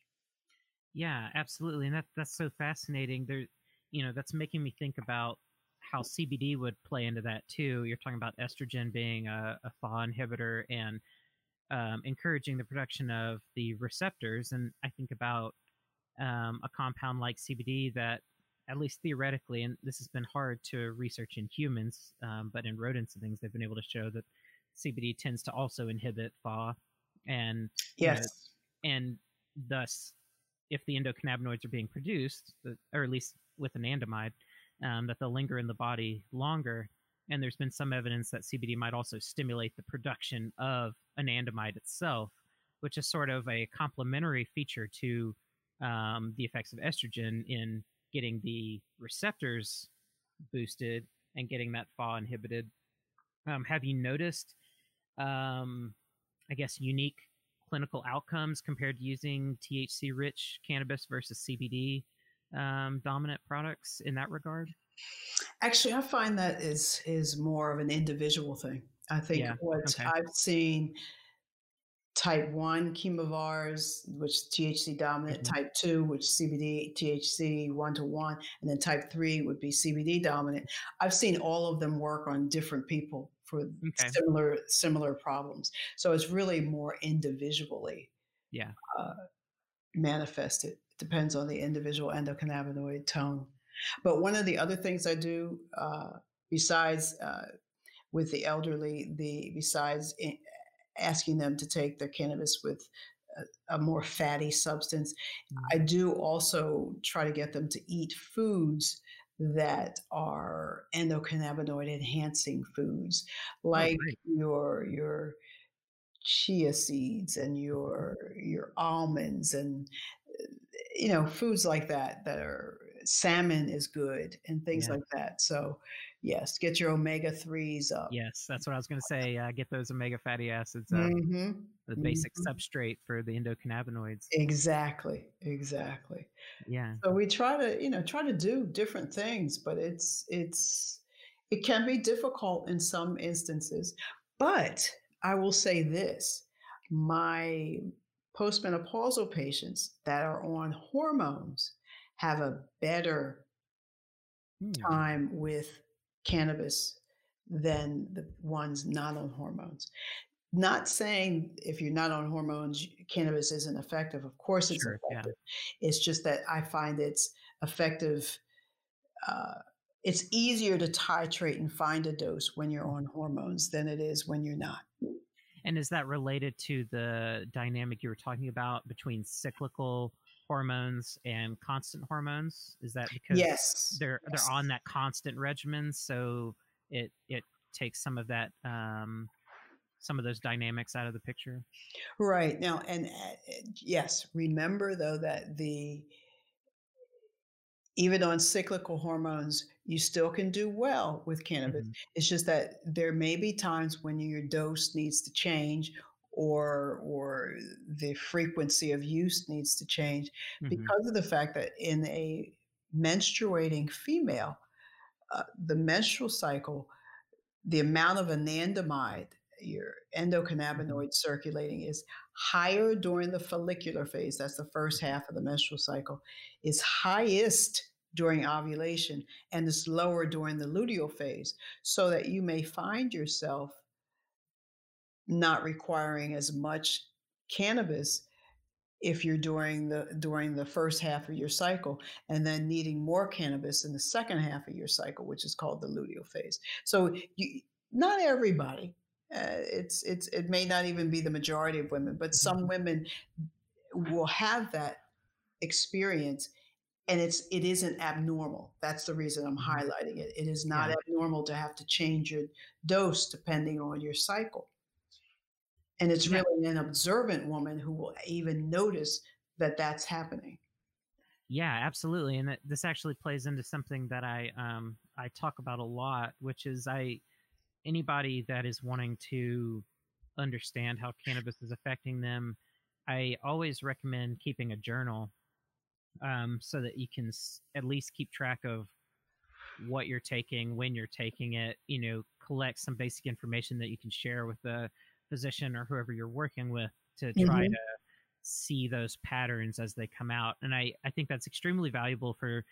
B: Yeah, absolutely. And that, that's so fascinating. There, you know, that's making me think about how CBD would play into that too. You're talking about estrogen being a, a inhibitor and um, encouraging the production of the receptors. And I think about um, a compound like CBD that, at least theoretically, and this has been hard to research in humans, um, but in rodents and things, they've been able to show that CBD tends to also inhibit FAAH. And
A: yes,
B: you know, and thus, if the endocannabinoids are being produced, or at least with anandamide, um, that they'll linger in the body longer. And there's been some evidence that CBD might also stimulate the production of anandamide itself, which is sort of a complementary feature to um, the effects of estrogen in getting the receptors boosted and getting that FAAH inhibited. Um, have you noticed, um, I guess, unique clinical outcomes compared to using THC rich cannabis versus CBD um, dominant products in that regard?
A: Actually, I find that is is more of an individual thing. I think yeah. what okay. I've seen type 1 chemovars, which THC dominant, mm-hmm. type 2, which CBD, THC 1 to 1, and then type 3 would be CBD dominant. I've seen all of them work on different people for okay. similar similar problems. So it's really more individually
B: yeah.
A: Uh, manifested. Depends on the individual endocannabinoid tone. But one of the other things I do, uh, besides uh, with the elderly, the besides in, asking them to take their cannabis with a, a more fatty substance, mm-hmm. I do also try to get them to eat foods that are endocannabinoid enhancing foods, oh, like oh, your your chia seeds and your your almonds and you know foods like that that are salmon is good and things yeah. like that. So, yes, get your omega threes up.
B: Yes, that's what I was going to say. Uh, get those omega fatty acids up. Mm-hmm. The basic mm-hmm. substrate for the endocannabinoids.
A: Exactly. Exactly.
B: Yeah.
A: So we try to, you know, try to do different things, but it's it's it can be difficult in some instances. But I will say this: my postmenopausal patients that are on hormones have a better mm. time with cannabis than the ones not on hormones. Not saying if you're not on hormones, cannabis isn't effective. Of course, it's sure, effective. Yeah. It's just that I find it's effective. Uh, it's easier to titrate and find a dose when you're on hormones than it is when you're not.
B: And is that related to the dynamic you were talking about between cyclical hormones and constant hormones? Is that because
A: yes.
B: they're
A: yes.
B: they're on that constant regimen, so it it takes some of that um, some of those dynamics out of the picture?
A: Right now, and uh, yes, remember though that the even on cyclical hormones, you still can do well with cannabis. Mm-hmm. It's just that there may be times when your dose needs to change or or the frequency of use needs to change mm-hmm. because of the fact that in a menstruating female, uh, the menstrual cycle, the amount of anandamide, your mm-hmm. endocannabinoid circulating is higher during the follicular phase. That's the first half of the menstrual cycle. Is highest during ovulation and is lower during the luteal phase, so that you may find yourself not requiring as much cannabis if you're during the during the first half of your cycle and then needing more cannabis in the second half of your cycle which is called the luteal phase so you, not everybody uh, it's it's it may not even be the majority of women but some mm-hmm. women will have that experience and it's it isn't abnormal that's the reason i'm mm-hmm. highlighting it it is not yeah. abnormal to have to change your dose depending on your cycle and it's yeah. really an observant woman who will even notice that that's happening.
B: Yeah, absolutely. And this actually plays into something that I um, I talk about a lot, which is I anybody that is wanting to understand how cannabis is affecting them, I always recommend keeping a journal um, so that you can s- at least keep track of what you're taking, when you're taking it. You know, collect some basic information that you can share with the physician or whoever you're working with to try mm-hmm. to see those patterns as they come out. And I, I think that's extremely valuable for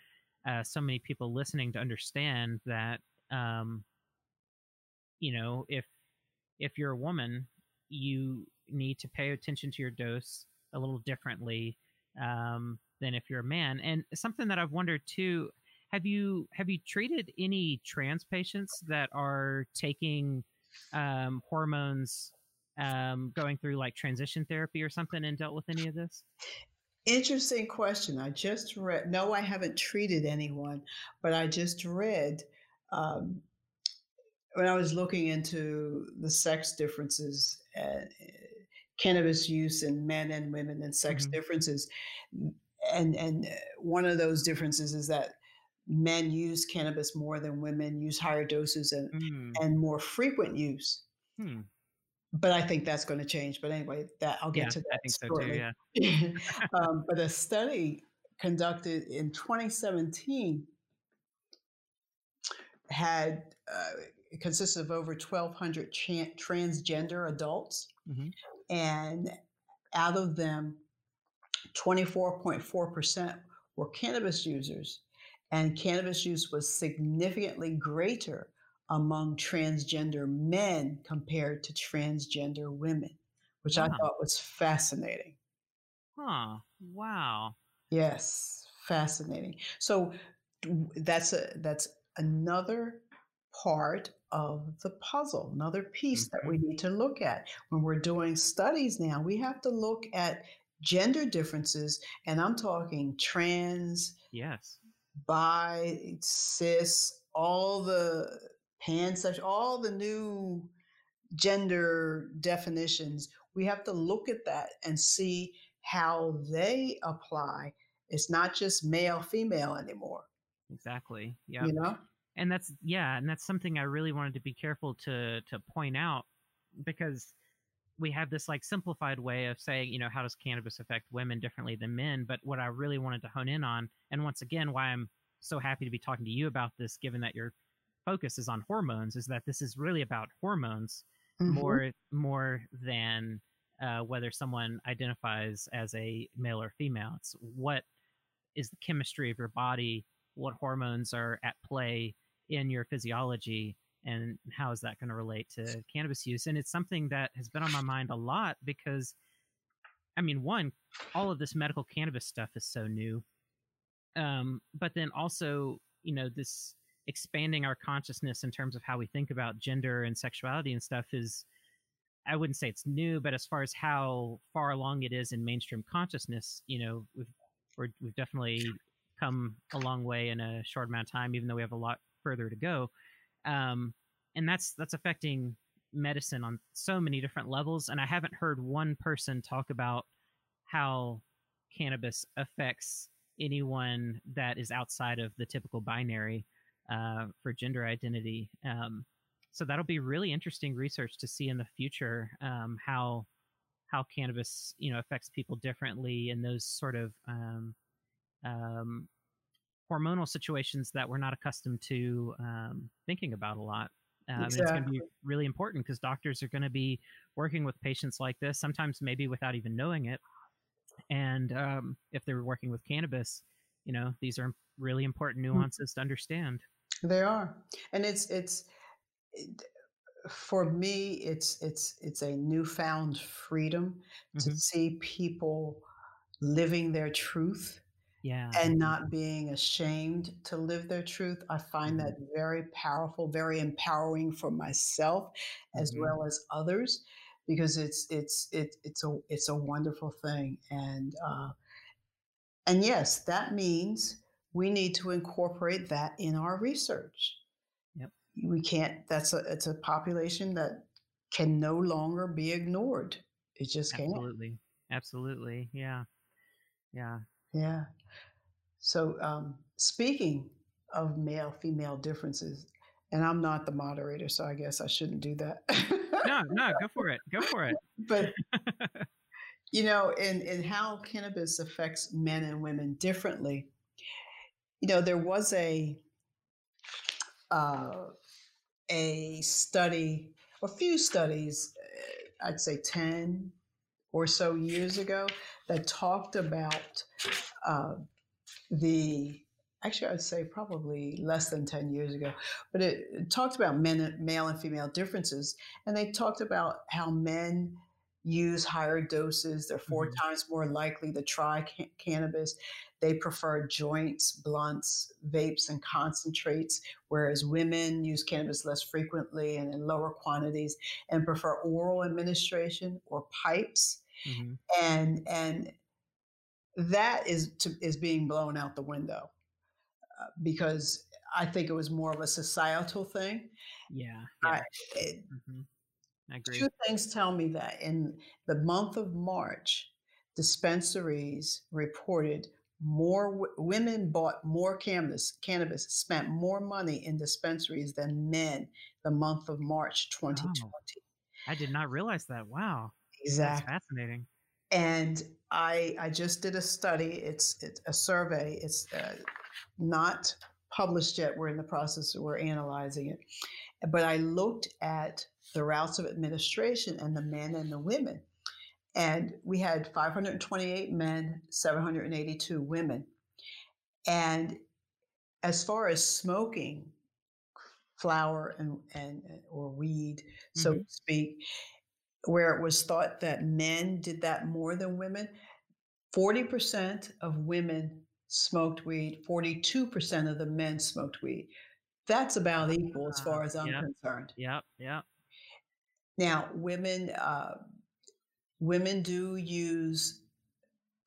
B: uh, so many people listening to understand that, um, you know, if if you're a woman you need to pay attention to your dose a little differently um, than if you're a man. And something that I've wondered too have you have you treated any trans patients that are taking um, hormones um, going through like transition therapy or something and dealt with any of this?
A: Interesting question. I just read, no, I haven't treated anyone, but I just read um, when I was looking into the sex differences, uh, cannabis use in men and women and sex mm-hmm. differences. And, and uh, one of those differences is that men use cannabis more than women, use higher doses and, mm. and more frequent use. Hmm but I think that's going to change. But anyway, that I'll get yeah, to that. I think shortly. so too. Yeah. um, but a study conducted in 2017 had uh, it consisted of over 1,200 transgender adults, mm-hmm. and out of them, 24.4 percent were cannabis users, and cannabis use was significantly greater among transgender men compared to transgender women, which I thought was fascinating.
B: Huh. Wow.
A: Yes, fascinating. So that's a that's another part of the puzzle, another piece mm-hmm. that we need to look at. When we're doing studies now, we have to look at gender differences, and I'm talking trans,
B: yes,
A: bi, cis, all the pansexual, all the new gender definitions, we have to look at that and see how they apply. It's not just male, female anymore.
B: Exactly. Yeah.
A: You know?
B: And that's yeah, and that's something I really wanted to be careful to to point out because we have this like simplified way of saying, you know, how does cannabis affect women differently than men? But what I really wanted to hone in on, and once again, why I'm so happy to be talking to you about this, given that you're focus is on hormones is that this is really about hormones mm-hmm. more more than uh, whether someone identifies as a male or female. It's what is the chemistry of your body, what hormones are at play in your physiology, and how is that going to relate to cannabis use? And it's something that has been on my mind a lot because, I mean, one, all of this medical cannabis stuff is so new. Um, but then also, you know, this expanding our consciousness in terms of how we think about gender and sexuality and stuff is I wouldn't say it's new, but as far as how far along it is in mainstream consciousness, you know, we've we have definitely come a long way in a short amount of time, even though we have a lot further to go. Um, and that's that's affecting medicine on so many different levels. And I haven't heard one person talk about how cannabis affects anyone that is outside of the typical binary uh, for gender identity. Um, so that'll be really interesting research to see in the future um, how how cannabis you know affects people differently in those sort of um, um hormonal situations that we're not accustomed to um, thinking about a lot. Um, exactly. It's going to be really important because doctors are going to be working with patients like this, sometimes maybe without even knowing it. And um, if they're working with cannabis, you know, these are really important hmm. nuances mm-hmm. to understand.
A: They are, and it's it's it, for me. It's it's it's a newfound freedom mm-hmm. to see people living their truth.
B: Yeah.
A: And not being ashamed to live their truth. I find mm-hmm. that very powerful, very empowering for myself as mm-hmm. well as others because it's it's it, it's a it's a wonderful thing and uh, and yes that means we need to incorporate that in our research.
B: Yep.
A: We can't, that's a, it's a population that can no longer be ignored. It just
B: can't. Absolutely. Absolutely. Yeah. Yeah.
A: Yeah. So, um, speaking of male female differences, and I'm not the moderator, so I guess I shouldn't do that.
B: no, no, go for it. Go for it.
A: But you know, in in how cannabis affects men and women differently, you know, there was a uh, a study, a few studies, uh, I'd say ten or so years ago, that talked about uh, the actually, I'd say probably less than 10 years ago, but it, it talked about men, male and female differences. And they talked about how men use higher doses. They're 4 mm-hmm. times more likely to try ca- cannabis. They prefer joints, blunts, vapes, and concentrates, whereas women use cannabis less frequently and in lower quantities and prefer oral administration or pipes. Mm-hmm. And and that is to, is being blown out the window uh, because I think it was more of a societal thing.
B: Yeah. yeah. I, it, mm-hmm. I agree.
A: Two things tell me that in the month of March, dispensaries reported more w- women bought more cannabis, cannabis, spent more money in dispensaries than men the month of March 2020. Oh,
B: I did not realize that. Wow.
A: Exactly.
B: That's fascinating.
A: And I I just did a study. It's it's a survey. It's uh, not published yet. We're in the process. We're analyzing it. But I looked at the routes of administration and the men and the women. And we had 528 men, 782 women. And as far as smoking flower and, and or weed, so mm-hmm. to speak, where it was thought that men did that more than women, 40% of women smoked weed, 42% of the men smoked weed. That's about equal as far as I'm concerned.
B: Yep, yep.
A: Now, women uh, women do use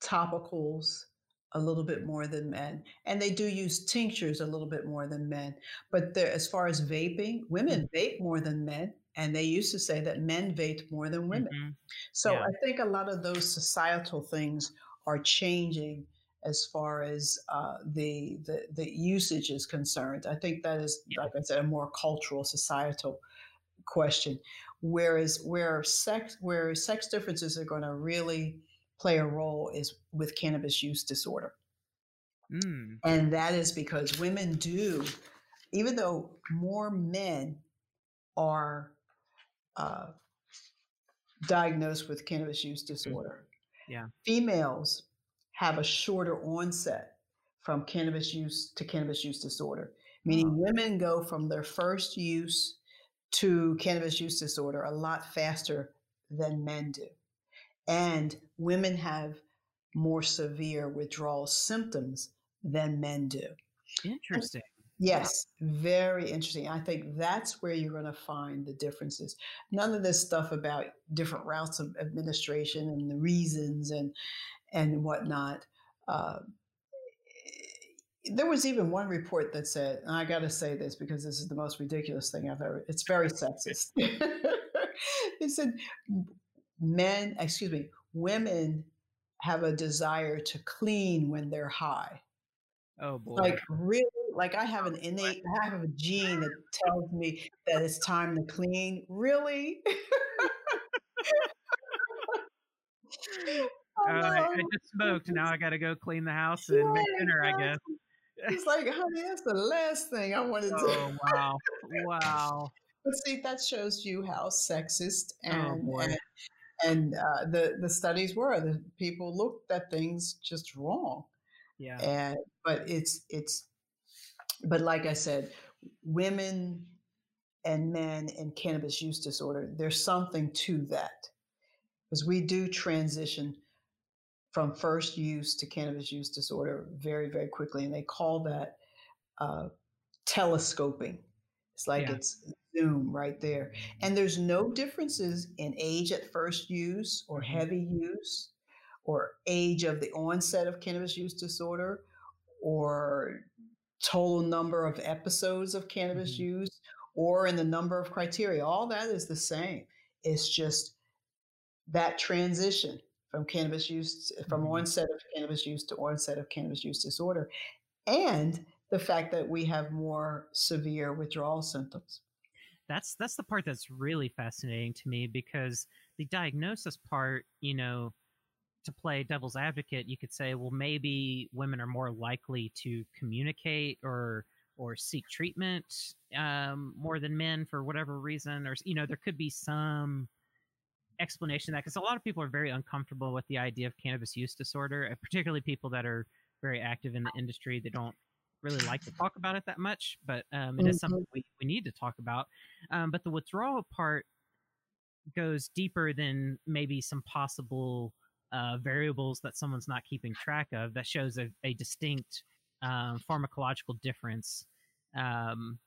A: topicals a little bit more than men, and they do use tinctures a little bit more than men. But as far as vaping, women mm-hmm. vape more than men, and they used to say that men vape more than women. Mm-hmm. So yeah. I think a lot of those societal things are changing as far as uh, the, the the usage is concerned. I think that is, yeah. like I said, a more cultural, societal question. Whereas where sex where sex differences are going to really play a role is with cannabis use disorder. Mm. And that is because women do, even though more men are uh, diagnosed with cannabis use mm-hmm. disorder,
B: yeah.
A: females have a shorter onset from cannabis use to cannabis use disorder, meaning oh. women go from their first use to cannabis use disorder a lot faster than men do. And women have more severe withdrawal symptoms than men do.
B: Interesting.
A: And yes, very interesting. I think that's where you're going to find the differences. None of this stuff about different routes of administration and the reasons and and whatnot. Uh, there was even one report that said, and I got to say this because this is the most ridiculous thing I've ever, it's very sexist. it said men, excuse me, women have a desire to clean when they're high.
B: Oh boy.
A: Like really, like I have an innate, I have a gene that tells me that it's time to clean. Really?
B: Oh, All right, I just smoked. Now I got to go clean the house and yeah, make dinner, I guess.
A: He's like, honey, that's the last thing I want to do.
B: Oh, wow. Wow.
A: But see, that shows you how sexist oh, and oh, and, and uh, the the studies were the people looked at things just wrong.
B: Yeah.
A: And but it's it's but like I said, women and men in cannabis use disorder, there's something to that. Because we do transition from first use to cannabis use disorder very, very quickly. And they call that uh, telescoping. It's like yeah. it's Zoom right there. And there's no differences in age at first use or mm-hmm. heavy use or age of the onset of cannabis use disorder or total number of episodes of cannabis mm-hmm. use or in the number of criteria. All that is the same. It's just that transition from cannabis use from mm-hmm. onset of cannabis use to onset of cannabis use disorder and the fact that we have more severe withdrawal symptoms
B: that's that's the part that's really fascinating to me because the diagnosis part you know to play devil's advocate you could say well maybe women are more likely to communicate or or seek treatment um, more than men for whatever reason or you know there could be some explanation that because a lot of people are very uncomfortable with the idea of cannabis use disorder, particularly people that are very active in the industry. They don't really like to talk about it that much, but um, it mm-hmm. is something we, we need to talk about. Um, but the withdrawal part goes deeper than maybe some possible uh, variables that someone's not keeping track of that shows a, a distinct um, pharmacological difference um,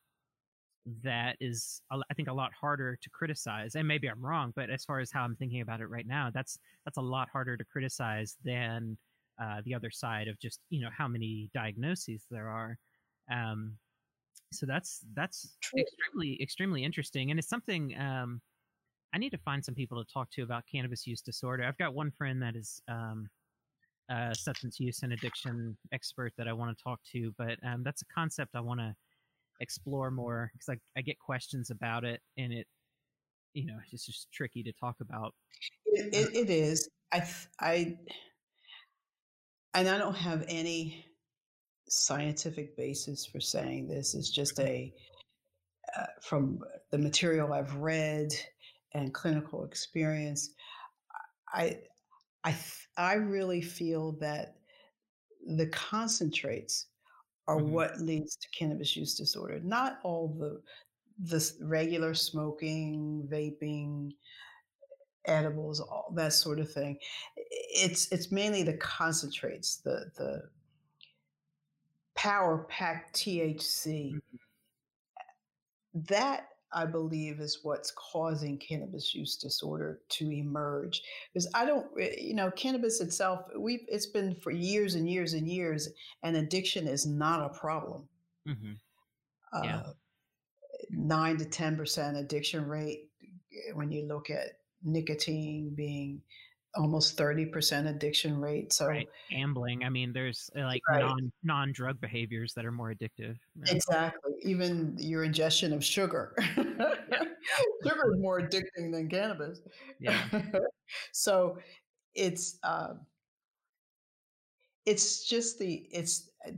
B: that is i think a lot harder to criticize and maybe i'm wrong but as far as how i'm thinking about it right now that's that's a lot harder to criticize than uh, the other side of just you know how many diagnoses there are um, so that's that's True. extremely extremely interesting and it's something um, i need to find some people to talk to about cannabis use disorder i've got one friend that is um, a substance use and addiction expert that i want to talk to but um, that's a concept i want to explore more because I, I get questions about it and it you know it's just tricky to talk about.
A: It, it, it is. I i and i don't have any scientific basis for saying this. It's just a uh, from the material i've read and clinical experience i i i really feel that the concentrates are mm-hmm. what leads to cannabis use disorder. Not all the the regular smoking, vaping, edibles, all that sort of thing. It's it's mainly the concentrates, the the power packed THC. Mm-hmm. That I believe is what's causing cannabis use disorder to emerge. Because I don't, eh, you know, cannabis itself, we've it's been for years and years and years, and addiction is not a problem. Mm-hmm. Yeah. Uh, Nine to ten percent addiction rate eh, when you look at nicotine being almost 30% addiction rate. So right.
B: gambling, I mean, there's uh, like right. non non drug behaviors that are more addictive.
A: Exactly. Even your ingestion of sugar. sugar is more addicting than cannabis. Yeah. so it's uh, it's just the it's uh,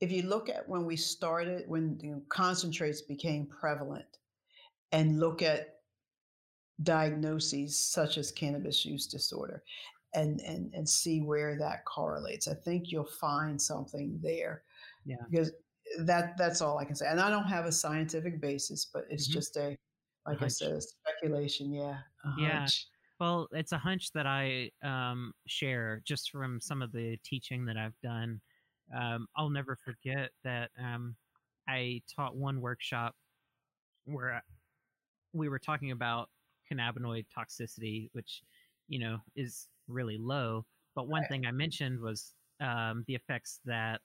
A: if you look at when we started when you know, concentrates became prevalent and look at diagnoses such as cannabis use disorder and, and, and see where that correlates. I think you'll find something there. Yeah. Because that that's all I can say. And I don't have a scientific basis, but it's mm-hmm. just a like I said, speculation. Yeah.
B: yeah. Hunch. Well, it's a hunch that I um, share just from some of the teaching that I've done. Um, I'll never forget that um, I taught one workshop where we were talking about cannabinoid toxicity, which you know is really low. But one thing I mentioned was um, the effects that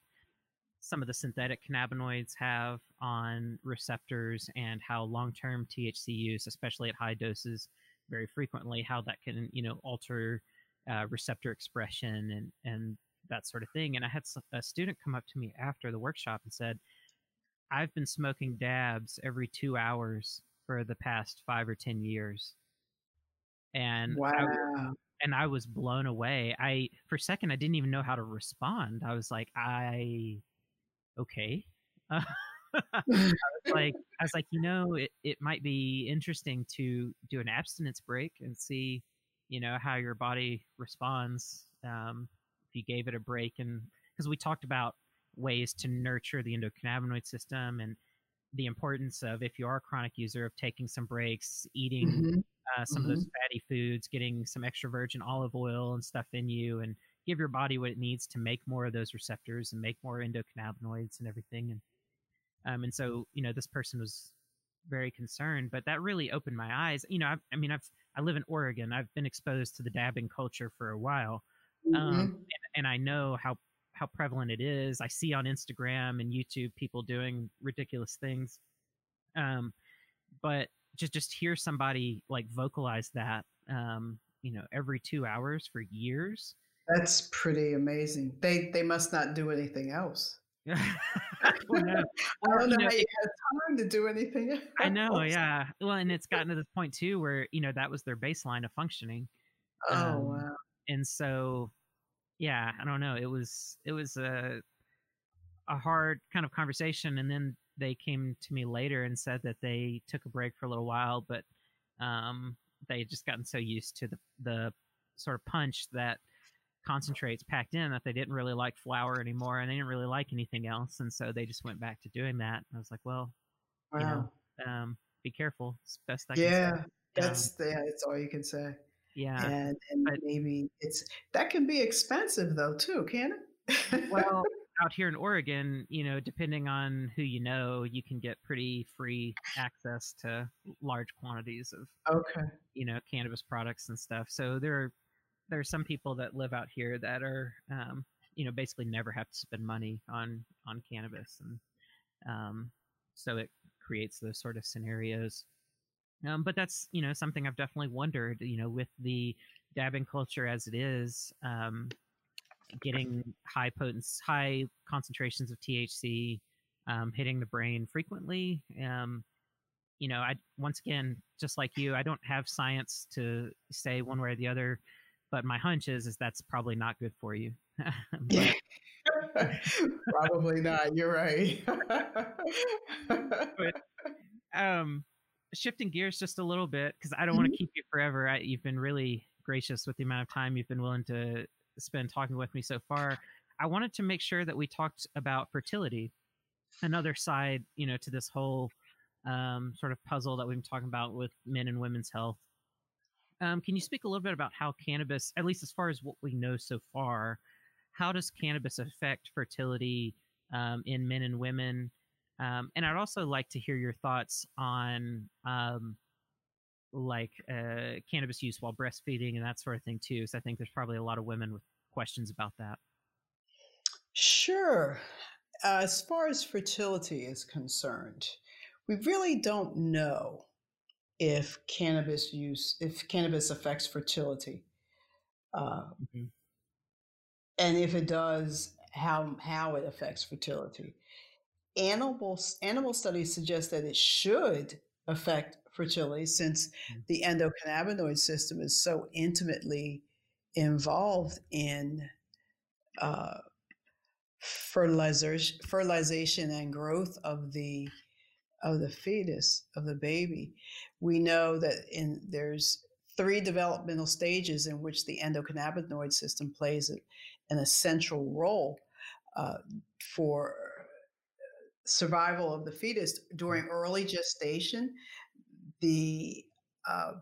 B: some of the synthetic cannabinoids have on receptors and how long-term THC use, especially at high doses, very frequently, how that can you know alter uh, receptor expression and and that sort of thing. And I had a student come up to me after the workshop and said, "I've been smoking dabs every two hours for the past five or ten years and wow. I, and I was blown away. I for a second I didn't even know how to respond. I was like, I okay. Uh, I was like I was like, you know, it, it might be interesting to do an abstinence break and see, you know, how your body responds um, if you gave it a break and because we talked about ways to nurture the endocannabinoid system and the importance of if you are a chronic user of taking some breaks, eating mm-hmm. uh, some mm-hmm. of those mm-hmm. fatty foods, getting some extra virgin olive oil and stuff in you, and give your body what it needs to make more of those receptors and make more endocannabinoids and everything. And um, and so you know this person was very concerned, but that really opened my eyes. You know, I, I mean, I've I live in Oregon. I've been exposed to the dabbing culture for a while, um, mm-hmm. and, and I know how how prevalent it is. I see on Instagram and YouTube people doing ridiculous things. Um, but just just hear somebody like vocalize that, um, you know, every two hours for years.
A: That's pretty amazing. They they must not do anything else. I don't know, I don't know, know how you have time to do anything. Else.
B: I know, yeah. Well, and it's gotten to this point too, where you know that was their baseline of functioning.
A: Oh um, wow!
B: And so yeah, I don't know. It was it was a a hard kind of conversation, and then they came to me later and said that they took a break for a little while, but um, they had just gotten so used to the the sort of punch that concentrates packed in that they didn't really like flour anymore and they didn't really like anything else and so they just went back to doing that i was like well wow. you know um, be careful it's best
A: I yeah that's um, yeah that's all you can say
B: yeah
A: and, and but, maybe it's that can be expensive though too can
B: it? well out here in oregon you know depending on who you know you can get pretty free access to large quantities of
A: okay.
B: you know cannabis products and stuff. So there are there are some people that live out here that are um, you know basically never have to spend money on on cannabis and um, so it creates those sort of scenarios um, but that's you know something I've definitely wondered. You know, with the dabbing culture as it is, um, getting high potence, high concentrations of THC um, hitting the brain frequently. Um, you know, I once again, just like you, I don't have science to say one way or the other, but my hunch is is that's probably not good for you.
A: probably not. You're right.
B: but um shifting gears just a little bit because I don't mm-hmm. want to keep you forever. I, you've been really gracious with the amount of time you've been willing to spend talking with me so far. I wanted to make sure that we talked about fertility, another side, you know, to this whole um, sort of puzzle that we've been talking about with men and women's health. Um, can you speak a little bit about how cannabis, at least as far as what we know so far, how does cannabis affect fertility um, in men and women? Um, and I'd also like to hear your thoughts on um, like uh, cannabis use while breastfeeding and that sort of thing too. So I think there's probably a lot of women with questions about that.
A: Sure. Uh, as far as fertility is concerned, we really don't know if cannabis use, if cannabis affects fertility, uh, mm-hmm. and if it does, how how it affects fertility animal animal studies suggest that it should affect fertility since mm. the endocannabinoid system is so intimately involved in uh, fertilization, fertilization and growth of the of the fetus of the baby. We know that in there's three developmental stages in which the endocannabinoid system plays an essential role uh, for survival of the fetus during early gestation, the uh,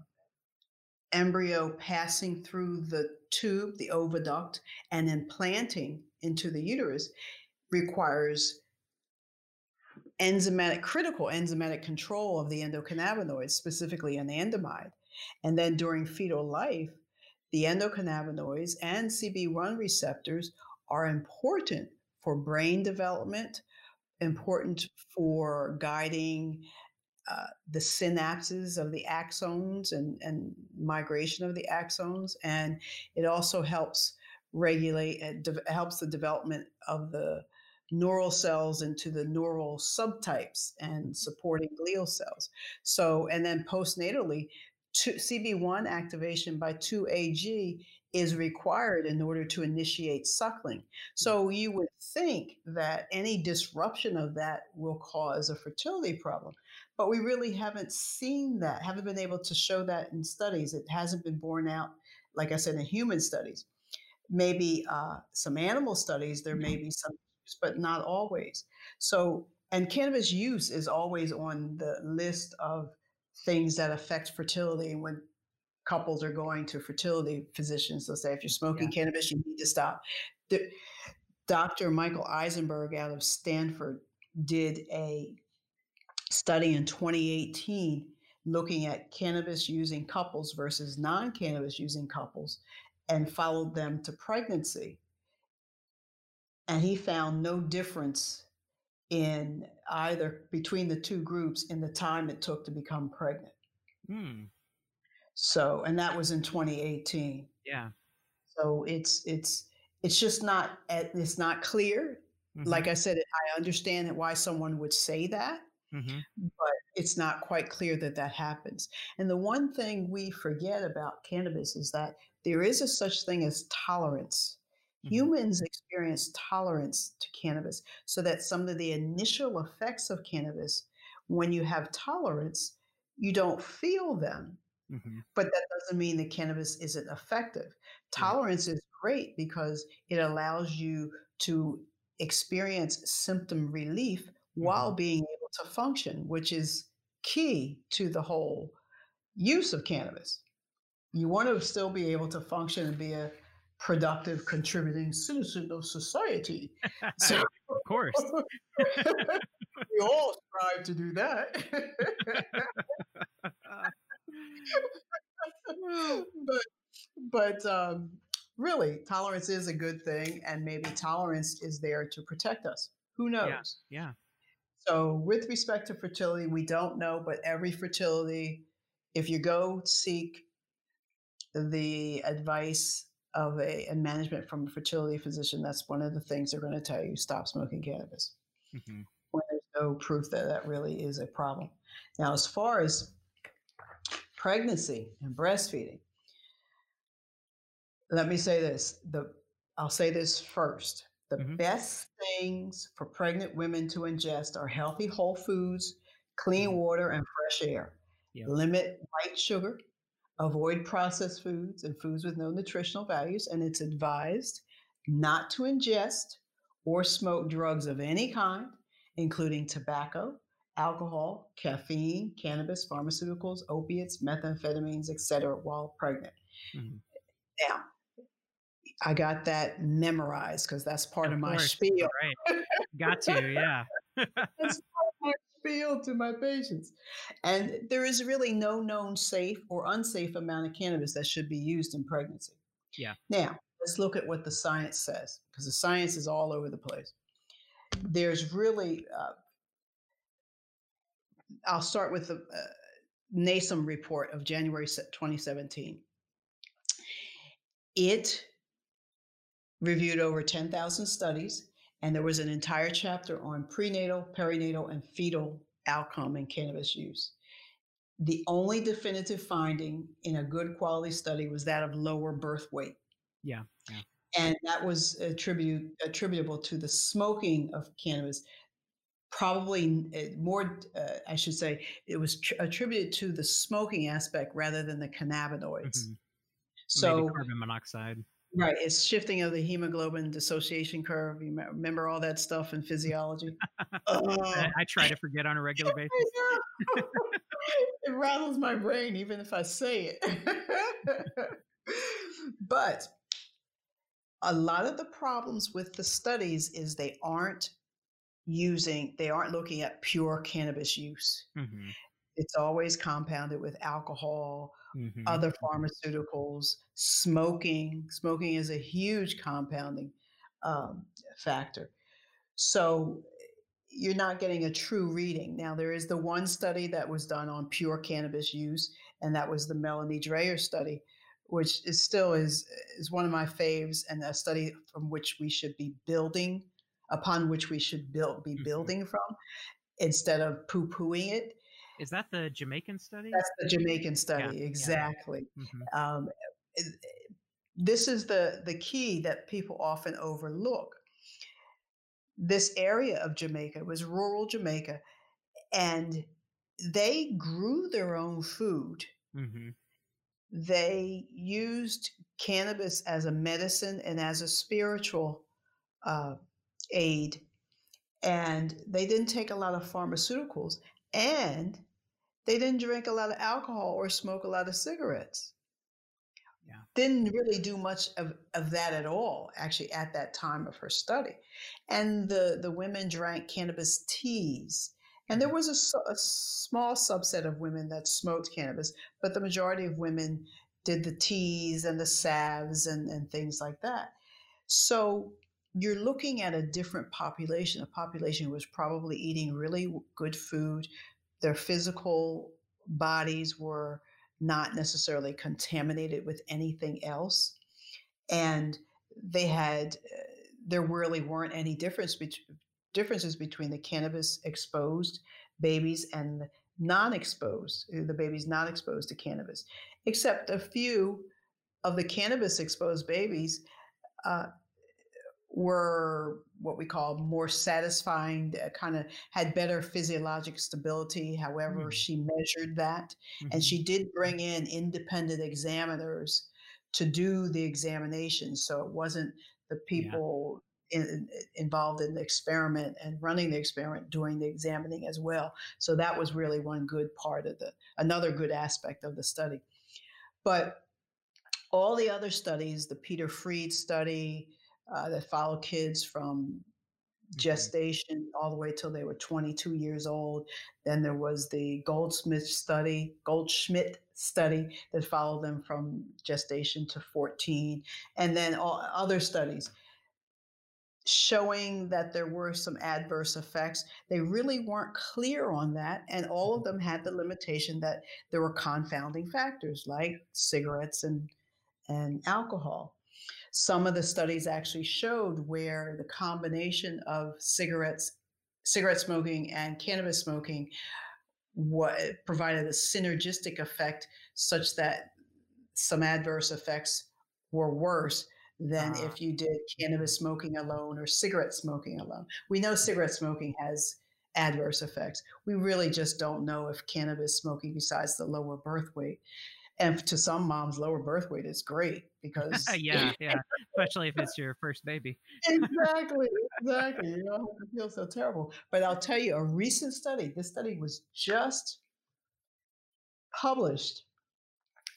A: embryo passing through the tube, the oviduct, and implanting into the uterus requires enzymatic, critical enzymatic control of the endocannabinoids, specifically anandamide. And then during fetal life, the endocannabinoids and CB1 receptors are important for brain development, important for guiding uh, the synapses of the axons and, and migration of the axons. And it also helps regulate, it de- helps the development of the neural cells into the neural subtypes and supporting glial cells. So, and then postnatally, CB1 activation by 2AG is required in order to initiate suckling. So you would think that any disruption of that will cause a fertility problem. But we really haven't seen that, haven't been able to show that in studies. It hasn't been borne out, like I said, in human studies. Maybe uh, some animal studies, there may mm-hmm. be some, but not always. So, and cannabis use is always on the list of things that affect fertility. And when couples are going to fertility physicians. They'll say, if you're smoking yeah. cannabis, you need to stop. The, Dr. Michael Eisenberg out of Stanford did a study in 2018 looking at cannabis using couples versus non cannabis using couples and followed them to pregnancy. And he found no difference in either between the two groups in the time it took to become pregnant. Hmm. So, and that was in 2018.
B: Yeah.
A: So it's it's it's just not it's not clear. Mm-hmm. Like I said, I understand why someone would say that, mm-hmm. but it's not quite clear that that happens. And the one thing we forget about cannabis is that there is a such thing as tolerance. Mm-hmm. Humans experience tolerance to cannabis, so that some of the initial effects of cannabis, when you have tolerance, you don't feel them Mm-hmm. But that doesn't mean that cannabis isn't effective. Tolerance is great because it allows you to experience symptom relief mm-hmm. while being able to function, which is key to the whole use of cannabis. You want to still be able to function and be a productive, contributing citizen of society.
B: So, of course.
A: we all strive to do that. but but um, really, tolerance is a good thing, and maybe tolerance is there to protect us. Who knows?
B: Yeah. yeah.
A: So, with respect to fertility, we don't know, but every fertility, if you go seek the advice of a, a management from a fertility physician, that's one of the things they're going to tell you stop smoking cannabis. Mm-hmm. When there's no proof that that really is a problem. Now, as far as pregnancy and breastfeeding, let me say this. The I'll say this first. The mm-hmm. best things for pregnant women to ingest are healthy whole foods, clean mm-hmm. water, and fresh air. Yep. Limit white sugar, avoid processed foods and foods with no nutritional values, and it's advised not to ingest or smoke drugs of any kind, including tobacco, alcohol, caffeine, cannabis, pharmaceuticals, opiates, methamphetamines, etc., while pregnant. Mm-hmm. Now, I got that memorized because that's part of, of my spiel.
B: Right. Got to, yeah.
A: that's my spiel to my patients. And there is really no known safe or unsafe amount of cannabis that should be used in pregnancy.
B: Yeah.
A: Now, let's look at what the science says because the science is all over the place. There's really, uh, I'll start with the uh, NASEM report of January 2017. It reviewed over 10,000 studies, and there was an entire chapter on prenatal, perinatal, and fetal outcome in cannabis use. The only definitive finding in a good quality study was that of lower birth weight.
B: Yeah. yeah.
A: And that was attribute, attributable to the smoking of cannabis. Probably eh, more, uh, I should say, it was tr- attributed to the smoking aspect rather than the cannabinoids. Mm-hmm.
B: So, Maybe carbon monoxide.
A: Right, it's shifting of the hemoglobin dissociation curve. You remember all that stuff in physiology?
B: uh, I, try to forget on a regular basis.
A: it rattles my brain even if I say it. but a lot of the problems with the studies is they aren't using, they aren't looking at pure cannabis use. Mm-hmm. It's always compounded with alcohol, mm-hmm. other pharmaceuticals, smoking. Smoking is a huge compounding um, factor. So you're not getting a true reading. Now, there is the one study that was done on pure cannabis use, and that was the Melanie Dreher study, which is still is is one of my faves, and a study from which we should be building, upon which we should build be mm-hmm. building from, instead of poo pooing it.
B: Is that the Jamaican study?
A: That's the Jamaican study, yeah, exactly. Yeah. Mm-hmm. Um, this is the the key that people often overlook. This area of Jamaica was rural Jamaica, and they grew their own food. Mm-hmm. They used cannabis as a medicine and as a spiritual uh, aid, and they didn't take a lot of pharmaceuticals. And they didn't drink a lot of alcohol or smoke a lot of cigarettes. Yeah. Didn't really do much of, of that at all, actually, at that time of her study. And the, the women drank cannabis teas. And there mm-hmm. was a, a small subset of women that smoked cannabis, but the majority of women did the teas and the salves and, and things like that. So you're looking at a different population, a population who was probably eating really good food, their physical bodies were not necessarily contaminated with anything else. And they had, uh, there really weren't any difference be- differences between the cannabis exposed babies and the non exposed, uh, the babies not exposed to cannabis, except a few of the cannabis exposed babies uh, were what we call more satisfying, uh, kind of had better physiologic stability. However, mm-hmm. she measured that. Mm-hmm. And she did bring in independent examiners to do the examination. So it wasn't the people yeah. in, involved in the experiment and running the experiment doing the examining as well. So that was really one good part of the, another good aspect of the study. But all the other studies, the Peter Fried study, uh, that follow kids from mm-hmm. gestation all the way till they were 22 years old. Then there was the Goldsmith study, Goldschmidt study that followed them from gestation to 14, and then all other studies showing that there were some adverse effects. They really weren't clear on that, and all of them had the limitation that there were confounding factors like cigarettes and and alcohol. Some of the studies actually showed where the combination of cigarettes, cigarette smoking, and cannabis smoking what provided a synergistic effect such that some adverse effects were worse than uh, if you did cannabis smoking alone or cigarette smoking alone. We know cigarette smoking has adverse effects. We really just don't know if cannabis smoking, besides the lower birth weight, and to some moms, lower birth weight is great because
B: yeah, yeah, especially if it's your first baby.
A: exactly, exactly. You don't have to feel so terrible. But I'll tell you, a recent study. This study was just published.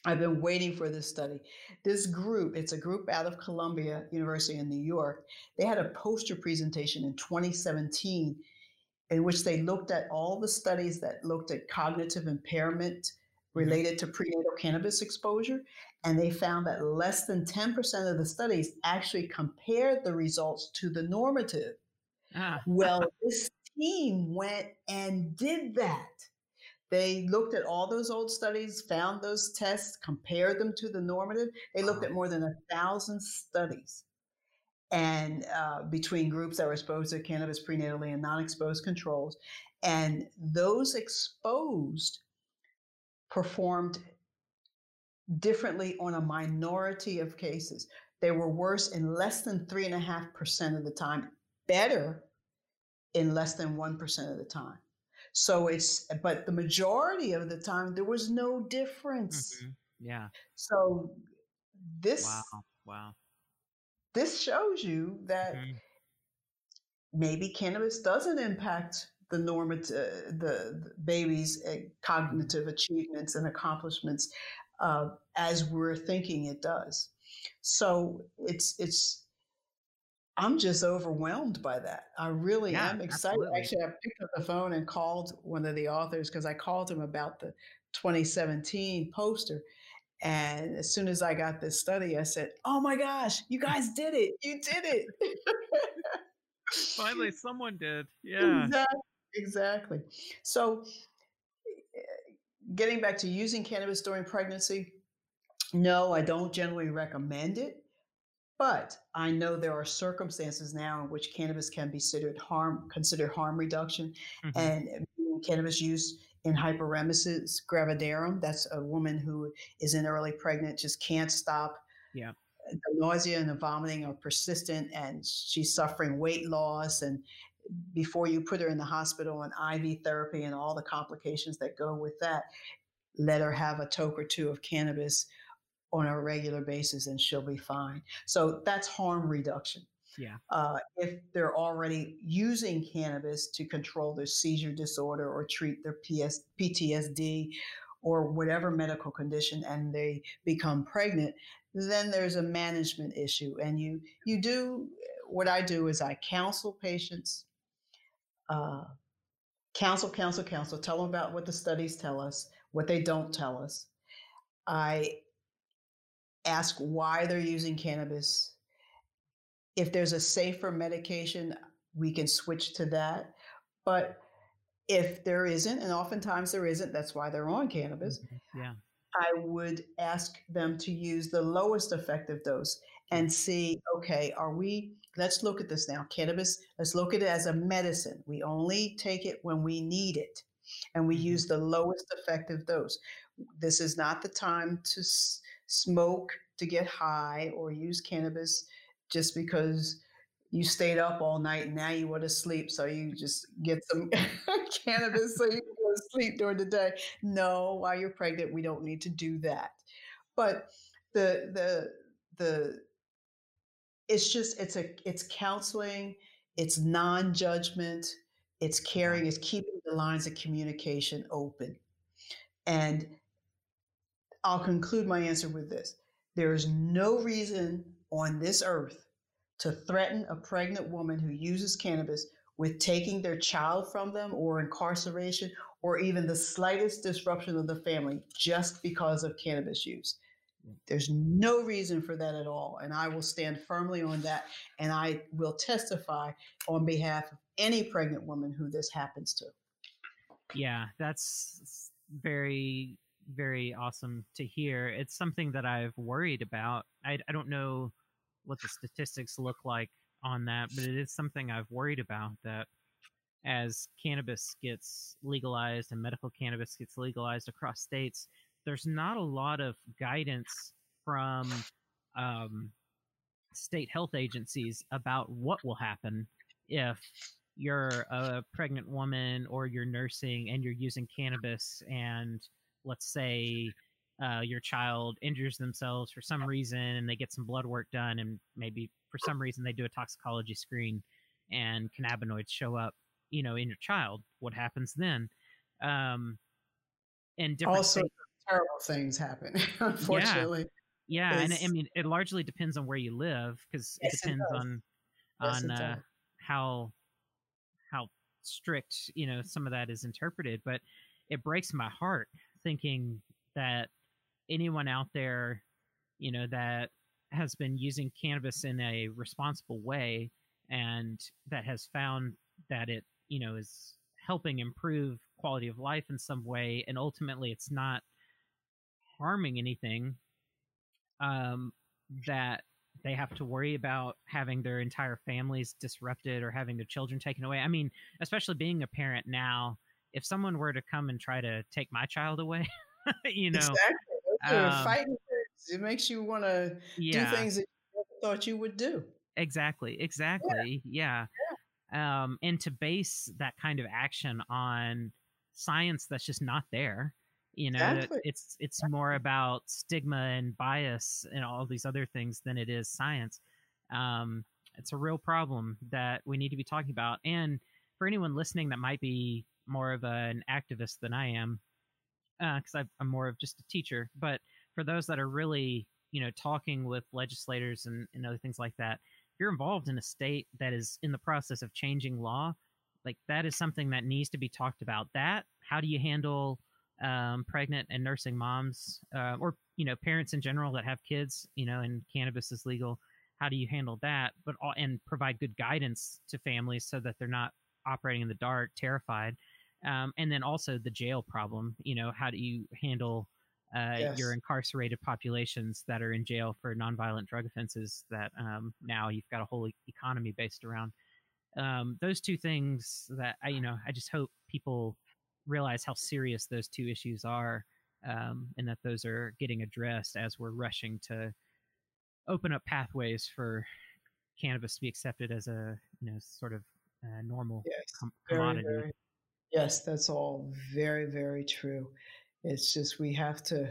A: I've been waiting for this study. This group, it's a group out of Columbia University in New York. They had a poster presentation in 2017 in which they looked at all the studies that looked at cognitive impairment. Related to prenatal cannabis exposure. And they found that less than 10% of the studies actually compared the results to the normative. Ah. well, this team went and did that. They looked at all those old studies, found those tests, compared them to the normative. They looked at more than a thousand studies and uh, between groups that were exposed to cannabis prenatally and non-exposed controls. And those exposed performed differently on a minority of cases. They were worse in less than 3.5% of the time, better in less than 1% of the time. So it's, but the majority of the time, there was no difference.
B: Mm-hmm. Yeah.
A: So this,
B: wow, wow.
A: This shows you that mm-hmm. maybe cannabis doesn't impact the normative, uh, the, the baby's uh, cognitive achievements and accomplishments uh, as we're thinking it does. So it's it's. I'm just overwhelmed by that. I really yeah, am excited. Absolutely. Actually, I picked up the phone and called one of the authors because I called him about the 2017 poster. And as soon as I got this study, I said, Oh my gosh, you guys did it. You did it.
B: Finally, someone did. Yeah.
A: Exactly exactly. So, getting back to using cannabis during pregnancy, no, I don't generally recommend it. But I know there are circumstances now in which cannabis can be considered harm considered harm reduction, mm-hmm. and cannabis use in hyperemesis gravidarum. That's a woman who is in early pregnant, just can't stop.
B: Yeah.
A: The nausea and the vomiting are persistent, and she's suffering weight loss, and before you put her in the hospital on IV therapy and all the complications that go with that, let her have a toke or two of cannabis on a regular basis and she'll be fine. So that's harm reduction.
B: Yeah.
A: Uh, if they're already using cannabis to control their seizure disorder or treat their PS, PTSD or whatever medical condition and they become pregnant, then there's a management issue. And you you do what I do is I counsel patients uh, counsel, counsel, counsel. Tell them about what the studies tell us, what they don't tell us. I ask why they're using cannabis. If there's a safer medication, we can switch to that. But if there isn't, and oftentimes there isn't, that's why they're on cannabis.
B: Mm-hmm. Yeah.
A: I would ask them to use the lowest effective dose and see okay, are we let's look at this now. Cannabis, let's look at it as a medicine. We only take it when we need it, and we mm-hmm. use the lowest effective dose. This is not the time to s- smoke to get high or use cannabis just because you stayed up all night and now you want to sleep so you just get some cannabis so you can go to sleep during the day no while you're pregnant we don't need to do that but the the the it's just it's a it's counseling it's non-judgment it's caring it's keeping the lines of communication open and i'll conclude my answer with this there is no reason on this earth to threaten a pregnant woman who uses cannabis with taking their child from them or incarceration or even the slightest disruption of the family just because of cannabis use. There's no reason for that at all. And I will stand firmly on that. And I will testify on behalf of any pregnant woman who this happens to.
B: Yeah, that's very, very awesome to hear. It's something that I've worried about. I, I don't know what the statistics look like on that, but it is something I've worried about that as cannabis gets legalized and medical cannabis gets legalized across states, there's not a lot of guidance from um, state health agencies about what will happen if you're a pregnant woman or you're nursing and you're using cannabis and let's say uh, your child injures themselves for some reason and they get some blood work done and maybe for some reason they do a toxicology screen and cannabinoids show up you know in your child what happens then um and different
A: also things. Terrible things happen unfortunately.
B: Yeah, yeah and i mean it largely depends on where you live because yes, it depends it on yes, on uh, how how strict you know some of that is interpreted but it breaks my heart thinking that anyone out there, you know, that has been using cannabis in a responsible way and that has found that it, you know, is helping improve quality of life in some way and ultimately it's not harming anything um, that they have to worry about having their entire families disrupted or having their children taken away. I mean, especially being a parent now, if someone were to come and try to take my child away, you know,
A: exactly um, fighting. It makes you want to yeah. do things that you never thought you would do.
B: Exactly. Exactly. Yeah. yeah. Um, and to base that kind of action on science that's just not there. You know, exactly. it's it's more about stigma and bias and all these other things than it is science. Um, it's a real problem that we need to be talking about. And for anyone listening that might be more of a, an activist than I am, because uh, I'm more of just a teacher. But for those that are really, you know, talking with legislators and, and other things like that, if you're involved in a state that is in the process of changing law, like that is something that needs to be talked about. That how do you handle um, pregnant and nursing moms, uh, or you know, parents in general that have kids, you know, and cannabis is legal. How do you handle that? But and provide good guidance to families so that they're not operating in the dark, terrified um, and then also the jail problem. You know, how do you handle uh, yes. your incarcerated populations that are in jail for nonviolent drug offenses that um, now you've got a whole economy based around? Um, those two things that I, you know, I just hope people realize how serious those two issues are, um, and that those are getting addressed as we're rushing to open up pathways for cannabis to be accepted as a, you know, sort of uh, normal yes, com- commodity. Very, very,
A: Yes, that's all very, very true. It's just we have to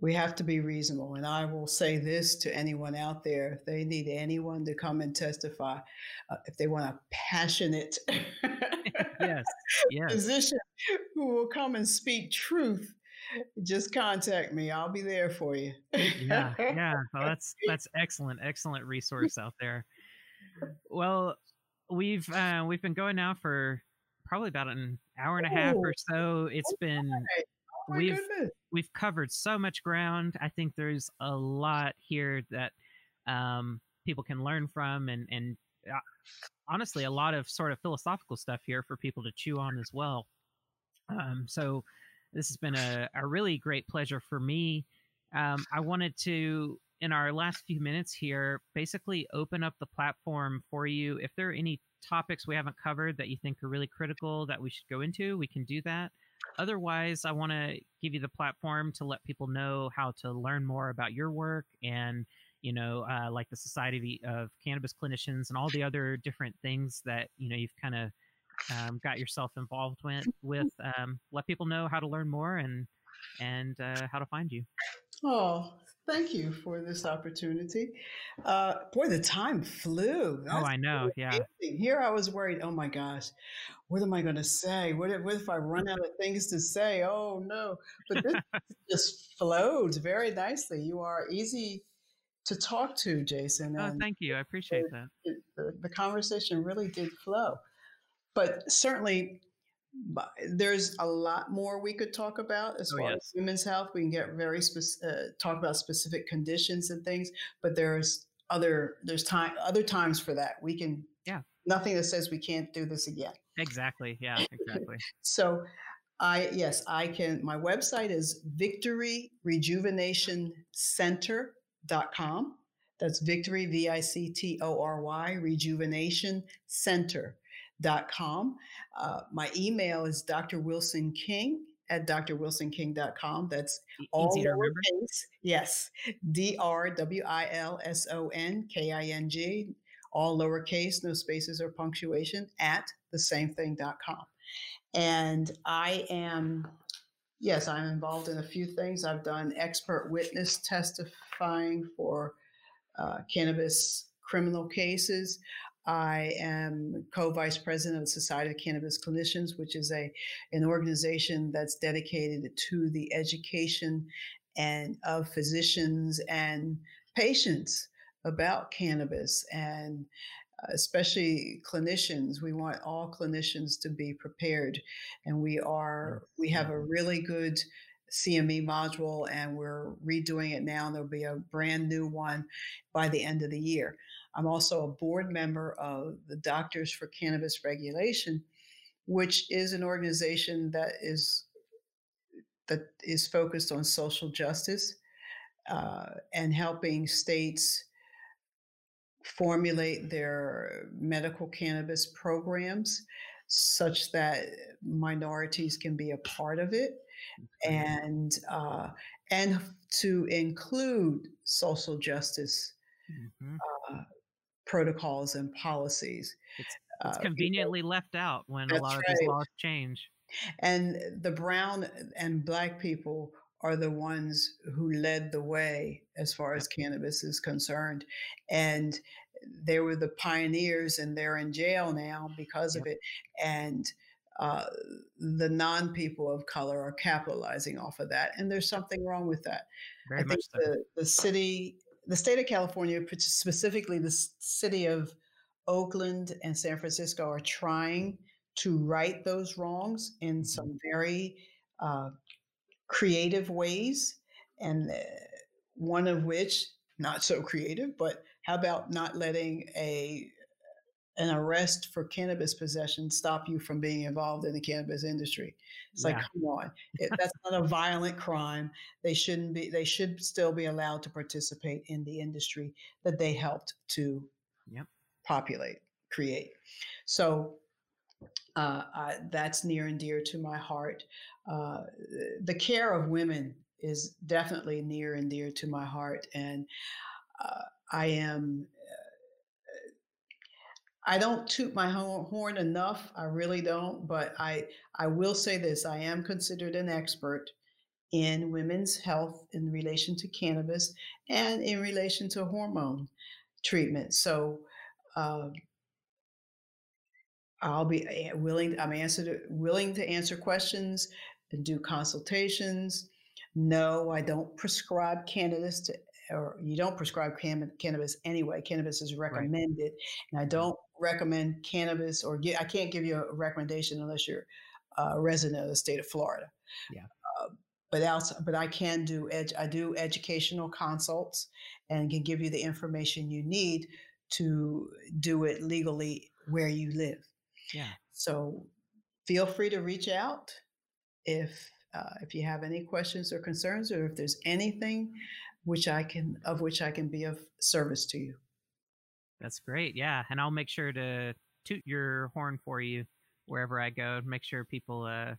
A: we have to be reasonable. And I will say this to anyone out there: if they need anyone to come and testify, uh, if they want a passionate
B: yes, yes.
A: physician who will come and speak truth, just contact me. I'll be there for you.
B: yeah, yeah. Well, that's that's excellent, excellent resource out there. Well, we've uh, we've been going now for probably about an hour and a half or so. It's been oh we've goodness. we've covered so much ground. I think there's a lot here that um, people can learn from, and and uh, honestly, a lot of sort of philosophical stuff here for people to chew on as well. Um, so this has been a, a really great pleasure for me. Um, I wanted to, in our last few minutes here, basically open up the platform for you. If there are any topics we haven't covered that you think are really critical that we should go into, we can do that. Otherwise, I want to give you the platform to let people know how to learn more about your work and you know, uh, like the Society of Cannabis Clinicians and all the other different things that you know you've kind of um, got yourself involved with. With um, let people know how to learn more and and uh, how to find you.
A: Oh, Thank you for this opportunity. Uh, boy, the time flew.
B: That's oh, I know. Yeah.
A: Here I was worried. Oh my gosh, what am I going to say? What if, what if I run out of things to say? Oh no! But this just flowed very nicely. You are easy to talk to, Jason.
B: Oh, thank you. I appreciate that.
A: It, the, the conversation really did flow. But certainly, there's a lot more we could talk about as oh, far yes. as women's health. We can get very specific, uh, talk about specific conditions and things, but there's other there's time other times for that. We can
B: yeah.
A: Nothing that says we can't do this again.
B: Exactly. Yeah. Exactly.
A: so, I yes I can. My website is Victory Rejuvenation Center.com. That's Victory V I C T O R Y Rejuvenation Center com. Uh, my email is Dr. Wilson King at drwilsonking.com. That's all
B: Easy
A: lowercase. Yes. D R W I L S O N K I N G, all lowercase, no spaces or punctuation at the same thing.com. And I am, yes, I'm involved in a few things. I've done expert witness testifying for uh, cannabis criminal cases. I am co-vice president of the Society of Cannabis Clinicians, which is a an organization that's dedicated to the education and of physicians and patients about cannabis and uh, especially clinicians. We want all clinicians to be prepared and we are we have a really good CME module and we're redoing it now and there'll be a brand new one by the end of the year I'm also a board member of the Doctors for Cannabis Regulation, which is an organization that is that is focused on social justice uh, and helping states formulate their medical cannabis programs such that minorities can be a part of it and uh, and to include social justice mm-hmm. uh, protocols and policies.
B: It's, it's uh, conveniently left out when a lot of these laws change.
A: And the brown and black people are the ones who led the way as far as cannabis is concerned. And they were the pioneers, and they're in jail now because of it. And uh, the non people of color are capitalizing off of that. And there's something wrong with that.
B: Very I think
A: so. the, the city the state of California, specifically the city of Oakland and San Francisco, are trying to right those wrongs in mm-hmm. some very uh, creative ways. And uh, one of which, not so creative, but how about not letting a an arrest for cannabis possession stop you from being involved in the cannabis industry. It's yeah. like, come on, it, that's not a violent crime. They shouldn't be. They should still be allowed to participate in the industry that they helped to
B: yep.
A: populate, create. So uh, I, that's near and dear to my heart. Uh, the care of women is definitely near and dear to my heart, and uh, I am I don't toot my horn enough. I really don't, but I I will say this: I am considered an expert in women's health in relation to cannabis and in relation to hormone treatment. So. Uh, I'll be eh, willing. I'm answer willing to answer questions and do consultations. No, I don't prescribe cannabis to or you don't prescribe cannabis anyway. Cannabis is recommended, right. and I don't recommend cannabis or get, I can't give you a recommendation unless you're a resident of the state of Florida.
B: Yeah.
A: Uh, but else, but I can do I do educational consults and can give you the information you need to do it legally where you live.
B: Yeah.
A: So feel free to reach out if uh, if you have any questions or concerns, or if there's anything which I can of which I can be of service to you.
B: That's great. Yeah, and I'll make sure to toot your horn for you wherever I go. Make sure people uh,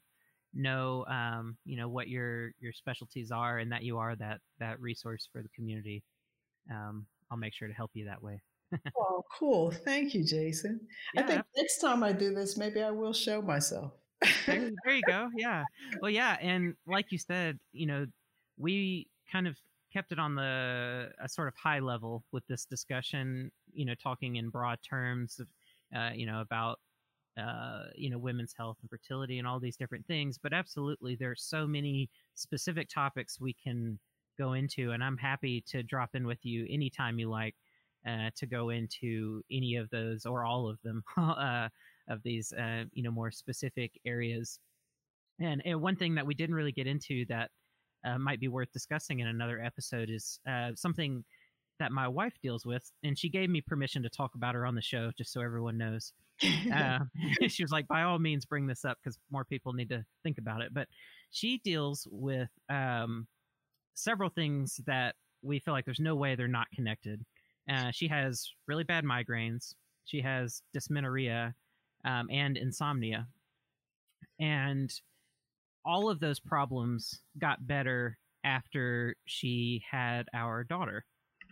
B: know, um, you know, what your your specialties are, and that you are that that resource for the community. um, I'll make sure to help you that way.
A: oh, cool! Thank you, Jason. Yeah. I think next time I do this, maybe I will show myself.
B: there, there you go. Yeah. Well, yeah, and like you said, you know, we kind of kept it on the a sort of high level with this discussion. You know, talking in broad terms of, uh, you know, about uh, you know women's health and fertility and all these different things. But absolutely, there's so many specific topics we can go into, and I'm happy to drop in with you anytime you like uh, to go into any of those or all of them uh, of these uh, you know more specific areas. And, and, one thing that we didn't really get into that uh, might be worth discussing in another episode is uh, something that my wife deals with, and she gave me permission to talk about her on the show, just so everyone knows. Uh, she was like, by all means, bring this up because more people need to think about it. But she deals with um, several things that we feel like there's no way they're not connected. Uh, she has really bad migraines. She has dysmenorrhea um, and insomnia. And all of those problems got better after she had our daughter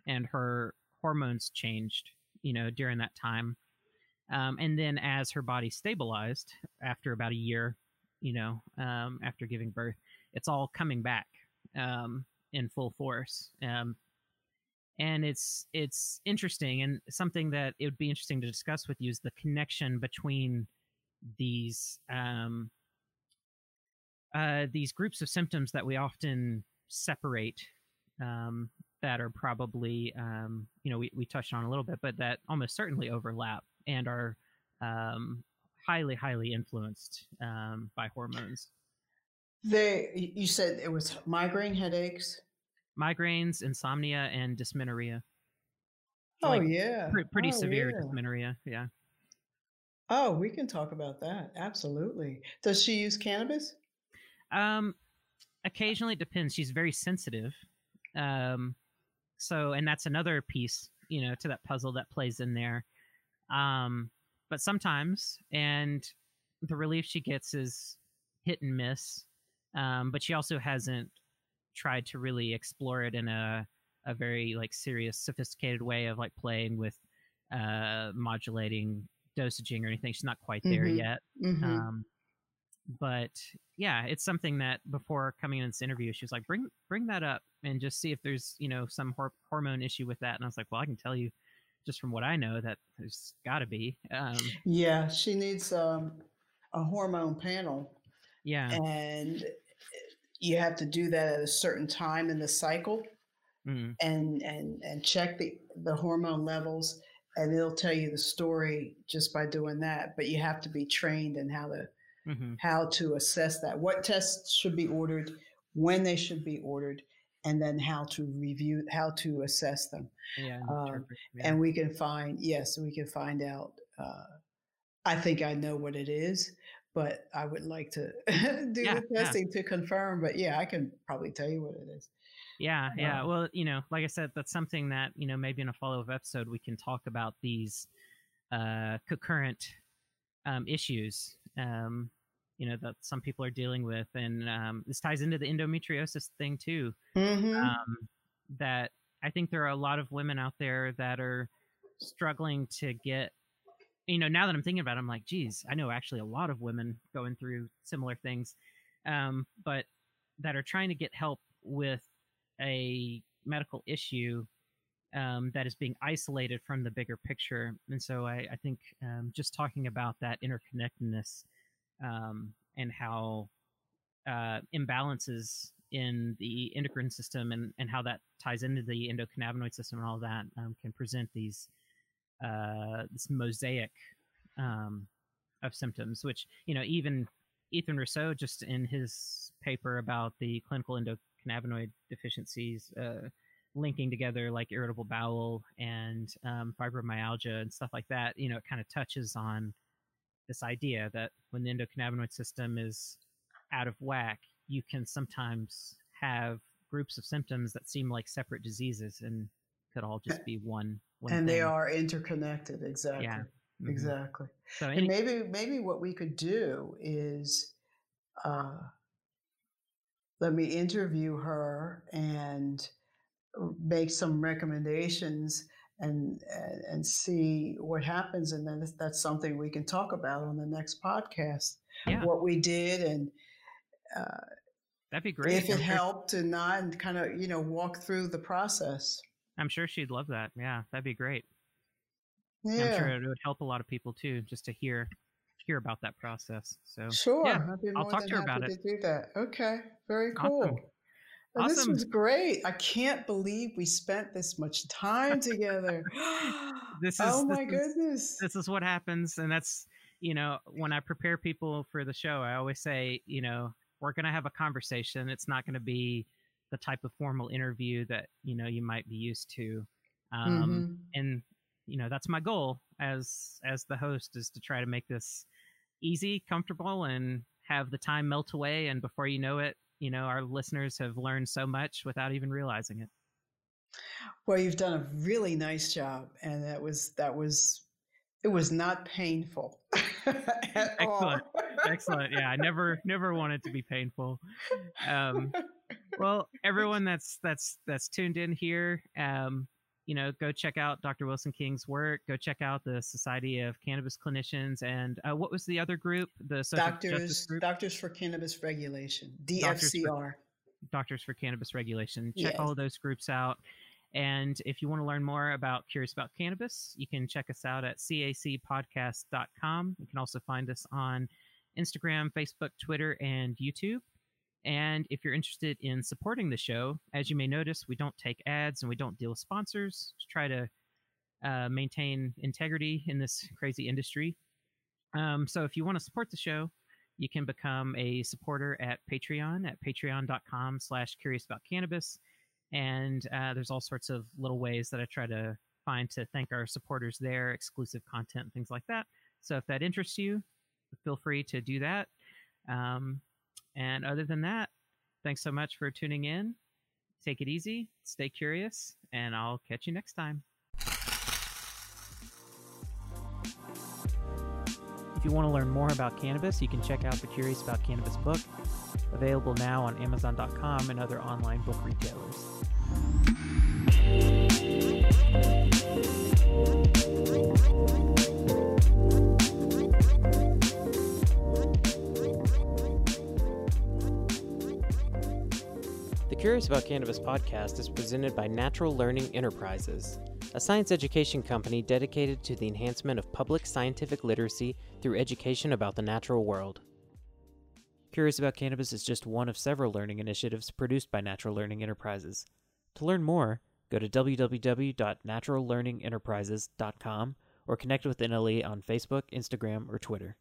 B: and her hormones changed, you know, during that time. Um, and then as her body stabilized after about a year, you know, um, after giving birth, it's all coming back um, in full force. Um, and it's it's interesting and something that it would be interesting to discuss with you is the connection between these um, uh, these groups of symptoms that we often separate um, that are probably um, you know we, we touched on a little bit but that almost certainly overlap and are um, highly highly influenced um, by hormones.
A: They you said it was migraine headaches?
B: Migraines insomnia and dysmenorrhea.
A: Oh like yeah.
B: pre- pretty
A: oh,
B: severe
A: yeah.
B: dysmenorrhea yeah.
A: Oh we can talk about that. Absolutely. Does she use cannabis
B: um occasionally it depends she's very sensitive um so, and that's another piece, you know, to that puzzle that plays in there. Um, but sometimes, and the relief she gets is hit and miss. Um, but she also hasn't tried to really explore it in a a very like serious, sophisticated way of like playing with uh, modulating dosaging or anything. She's not quite there mm-hmm. yet. Mm-hmm. Um, but yeah, it's something that before coming in this interview, she was like, "Bring bring that up and just see if there's you know some hor- hormone issue with that." And I was like, "Well, I can tell you just from what I know that there's got to be." Um,
A: yeah, she needs um, a hormone panel.
B: Yeah,
A: and you have to do that at a certain time in the cycle, mm. and and and check the the hormone levels, and it'll tell you the story just by doing that. But you have to be trained in how to mm-hmm. how to assess that, what tests should be ordered, when they should be ordered, and then how to review, how to assess them.
B: Yeah, um,
A: yeah. And we can find, yes, we can find out. Uh, I think I know what it is, but I would like to do yeah, the testing to confirm. But yeah, I can probably tell you what it is.
B: Yeah, yeah. Um, well, you know, like I said, that's something that you know maybe in a follow-up episode we can talk about these uh, concurrent um, issues um, you know that some people are dealing with and um, this ties into the endometriosis thing too mm-hmm. um, that i think there are a lot of women out there that are struggling to get you know now that i'm thinking about it i'm like geez i know actually a lot of women going through similar things um, but that are trying to get help with a medical issue um, that is being isolated from the bigger picture. And so I, I think um, just talking about that interconnectedness um, and how uh, imbalances in the endocrine system and, and how that ties into the endocannabinoid system and all that um, can present these uh, this mosaic um, of symptoms, which you know even Ethan Russo just in his paper about the clinical endocannabinoid deficiencies. Uh, linking together like irritable bowel and um, fibromyalgia and stuff like that, you know, it kind of touches on this idea that when the endocannabinoid system is out of whack, you can sometimes have groups of symptoms that seem like separate diseases and could all just be one. one
A: and thing. they are interconnected. Exactly. Yeah. Mm-hmm. Exactly. So any- and maybe maybe what we could do is uh, let me interview her and make some recommendations and, and see what happens and then that's something we can talk about on the next podcast. Yeah. what we did and uh,
B: that'd be great.
A: if it helped and not and kind of you know walk through the process.
B: I'm sure she'd love that. Yeah that'd be great. Yeah. i'm sure it would help a lot of people too just to hear hear about that process. So
A: sure.
B: yeah, i'll talk to her
A: about
B: it
A: to do that. Okay. Very cool. awesome. Awesome. This was great. I can't believe we spent this much time together. this is oh my
B: this
A: goodness.
B: Is, this is what happens, and that's you know when I prepare people for the show, I always say you know we're going to have a conversation. It's not going to be the type of formal interview that you know you might be used to, um, mm-hmm. and you know that's my goal as as the host is to try to make this easy, comfortable, and have the time melt away, and before you know it, you know our listeners have learned so much without even realizing it.
A: Well you've done a really nice job and that was that was it was not painful
B: excellent. excellent. Yeah i never never wanted to be painful. Um well everyone that's that's that's tuned in here um you know, go check out Dr. Wilson King's work. Go check out the Society of Cannabis Clinicians, and uh, what was the other group? The
A: Social Doctors group? Doctors for Cannabis Regulation, DFCR. Doctors for,
B: Doctors for Cannabis Regulation. Check yes. all of those groups out. And if you want to learn more about Curious About Cannabis, you can check us out at cacpodcast.com. You can also find us on Instagram, Facebook, Twitter, and YouTube. And if you're interested in supporting the show, as you may notice, we don't take ads and we don't deal with sponsors to try to uh, maintain integrity in this crazy industry. Um, so if you want to support the show, you can become a supporter at Patreon at patreon.com slash curious about cannabis. And uh, there's all sorts of little ways that I try to find to thank our supporters there, exclusive content, things like that. So if that interests you, feel free to do that. Um, and other than that, thanks so much for tuning in. Take it easy, stay curious, and I'll catch you next time. If you want to learn more about cannabis, you can check out the Curious About Cannabis book, available now on Amazon.com and other online book retailers. Curious About Cannabis podcast is presented by Natural Learning Enterprises, a science education company dedicated to the enhancement of public scientific literacy through education about the natural world. Curious About Cannabis is just one of several learning initiatives produced by Natural Learning Enterprises. To learn more, go to www.naturallearningenterprises.com or connect with NLE on Facebook, Instagram, or Twitter.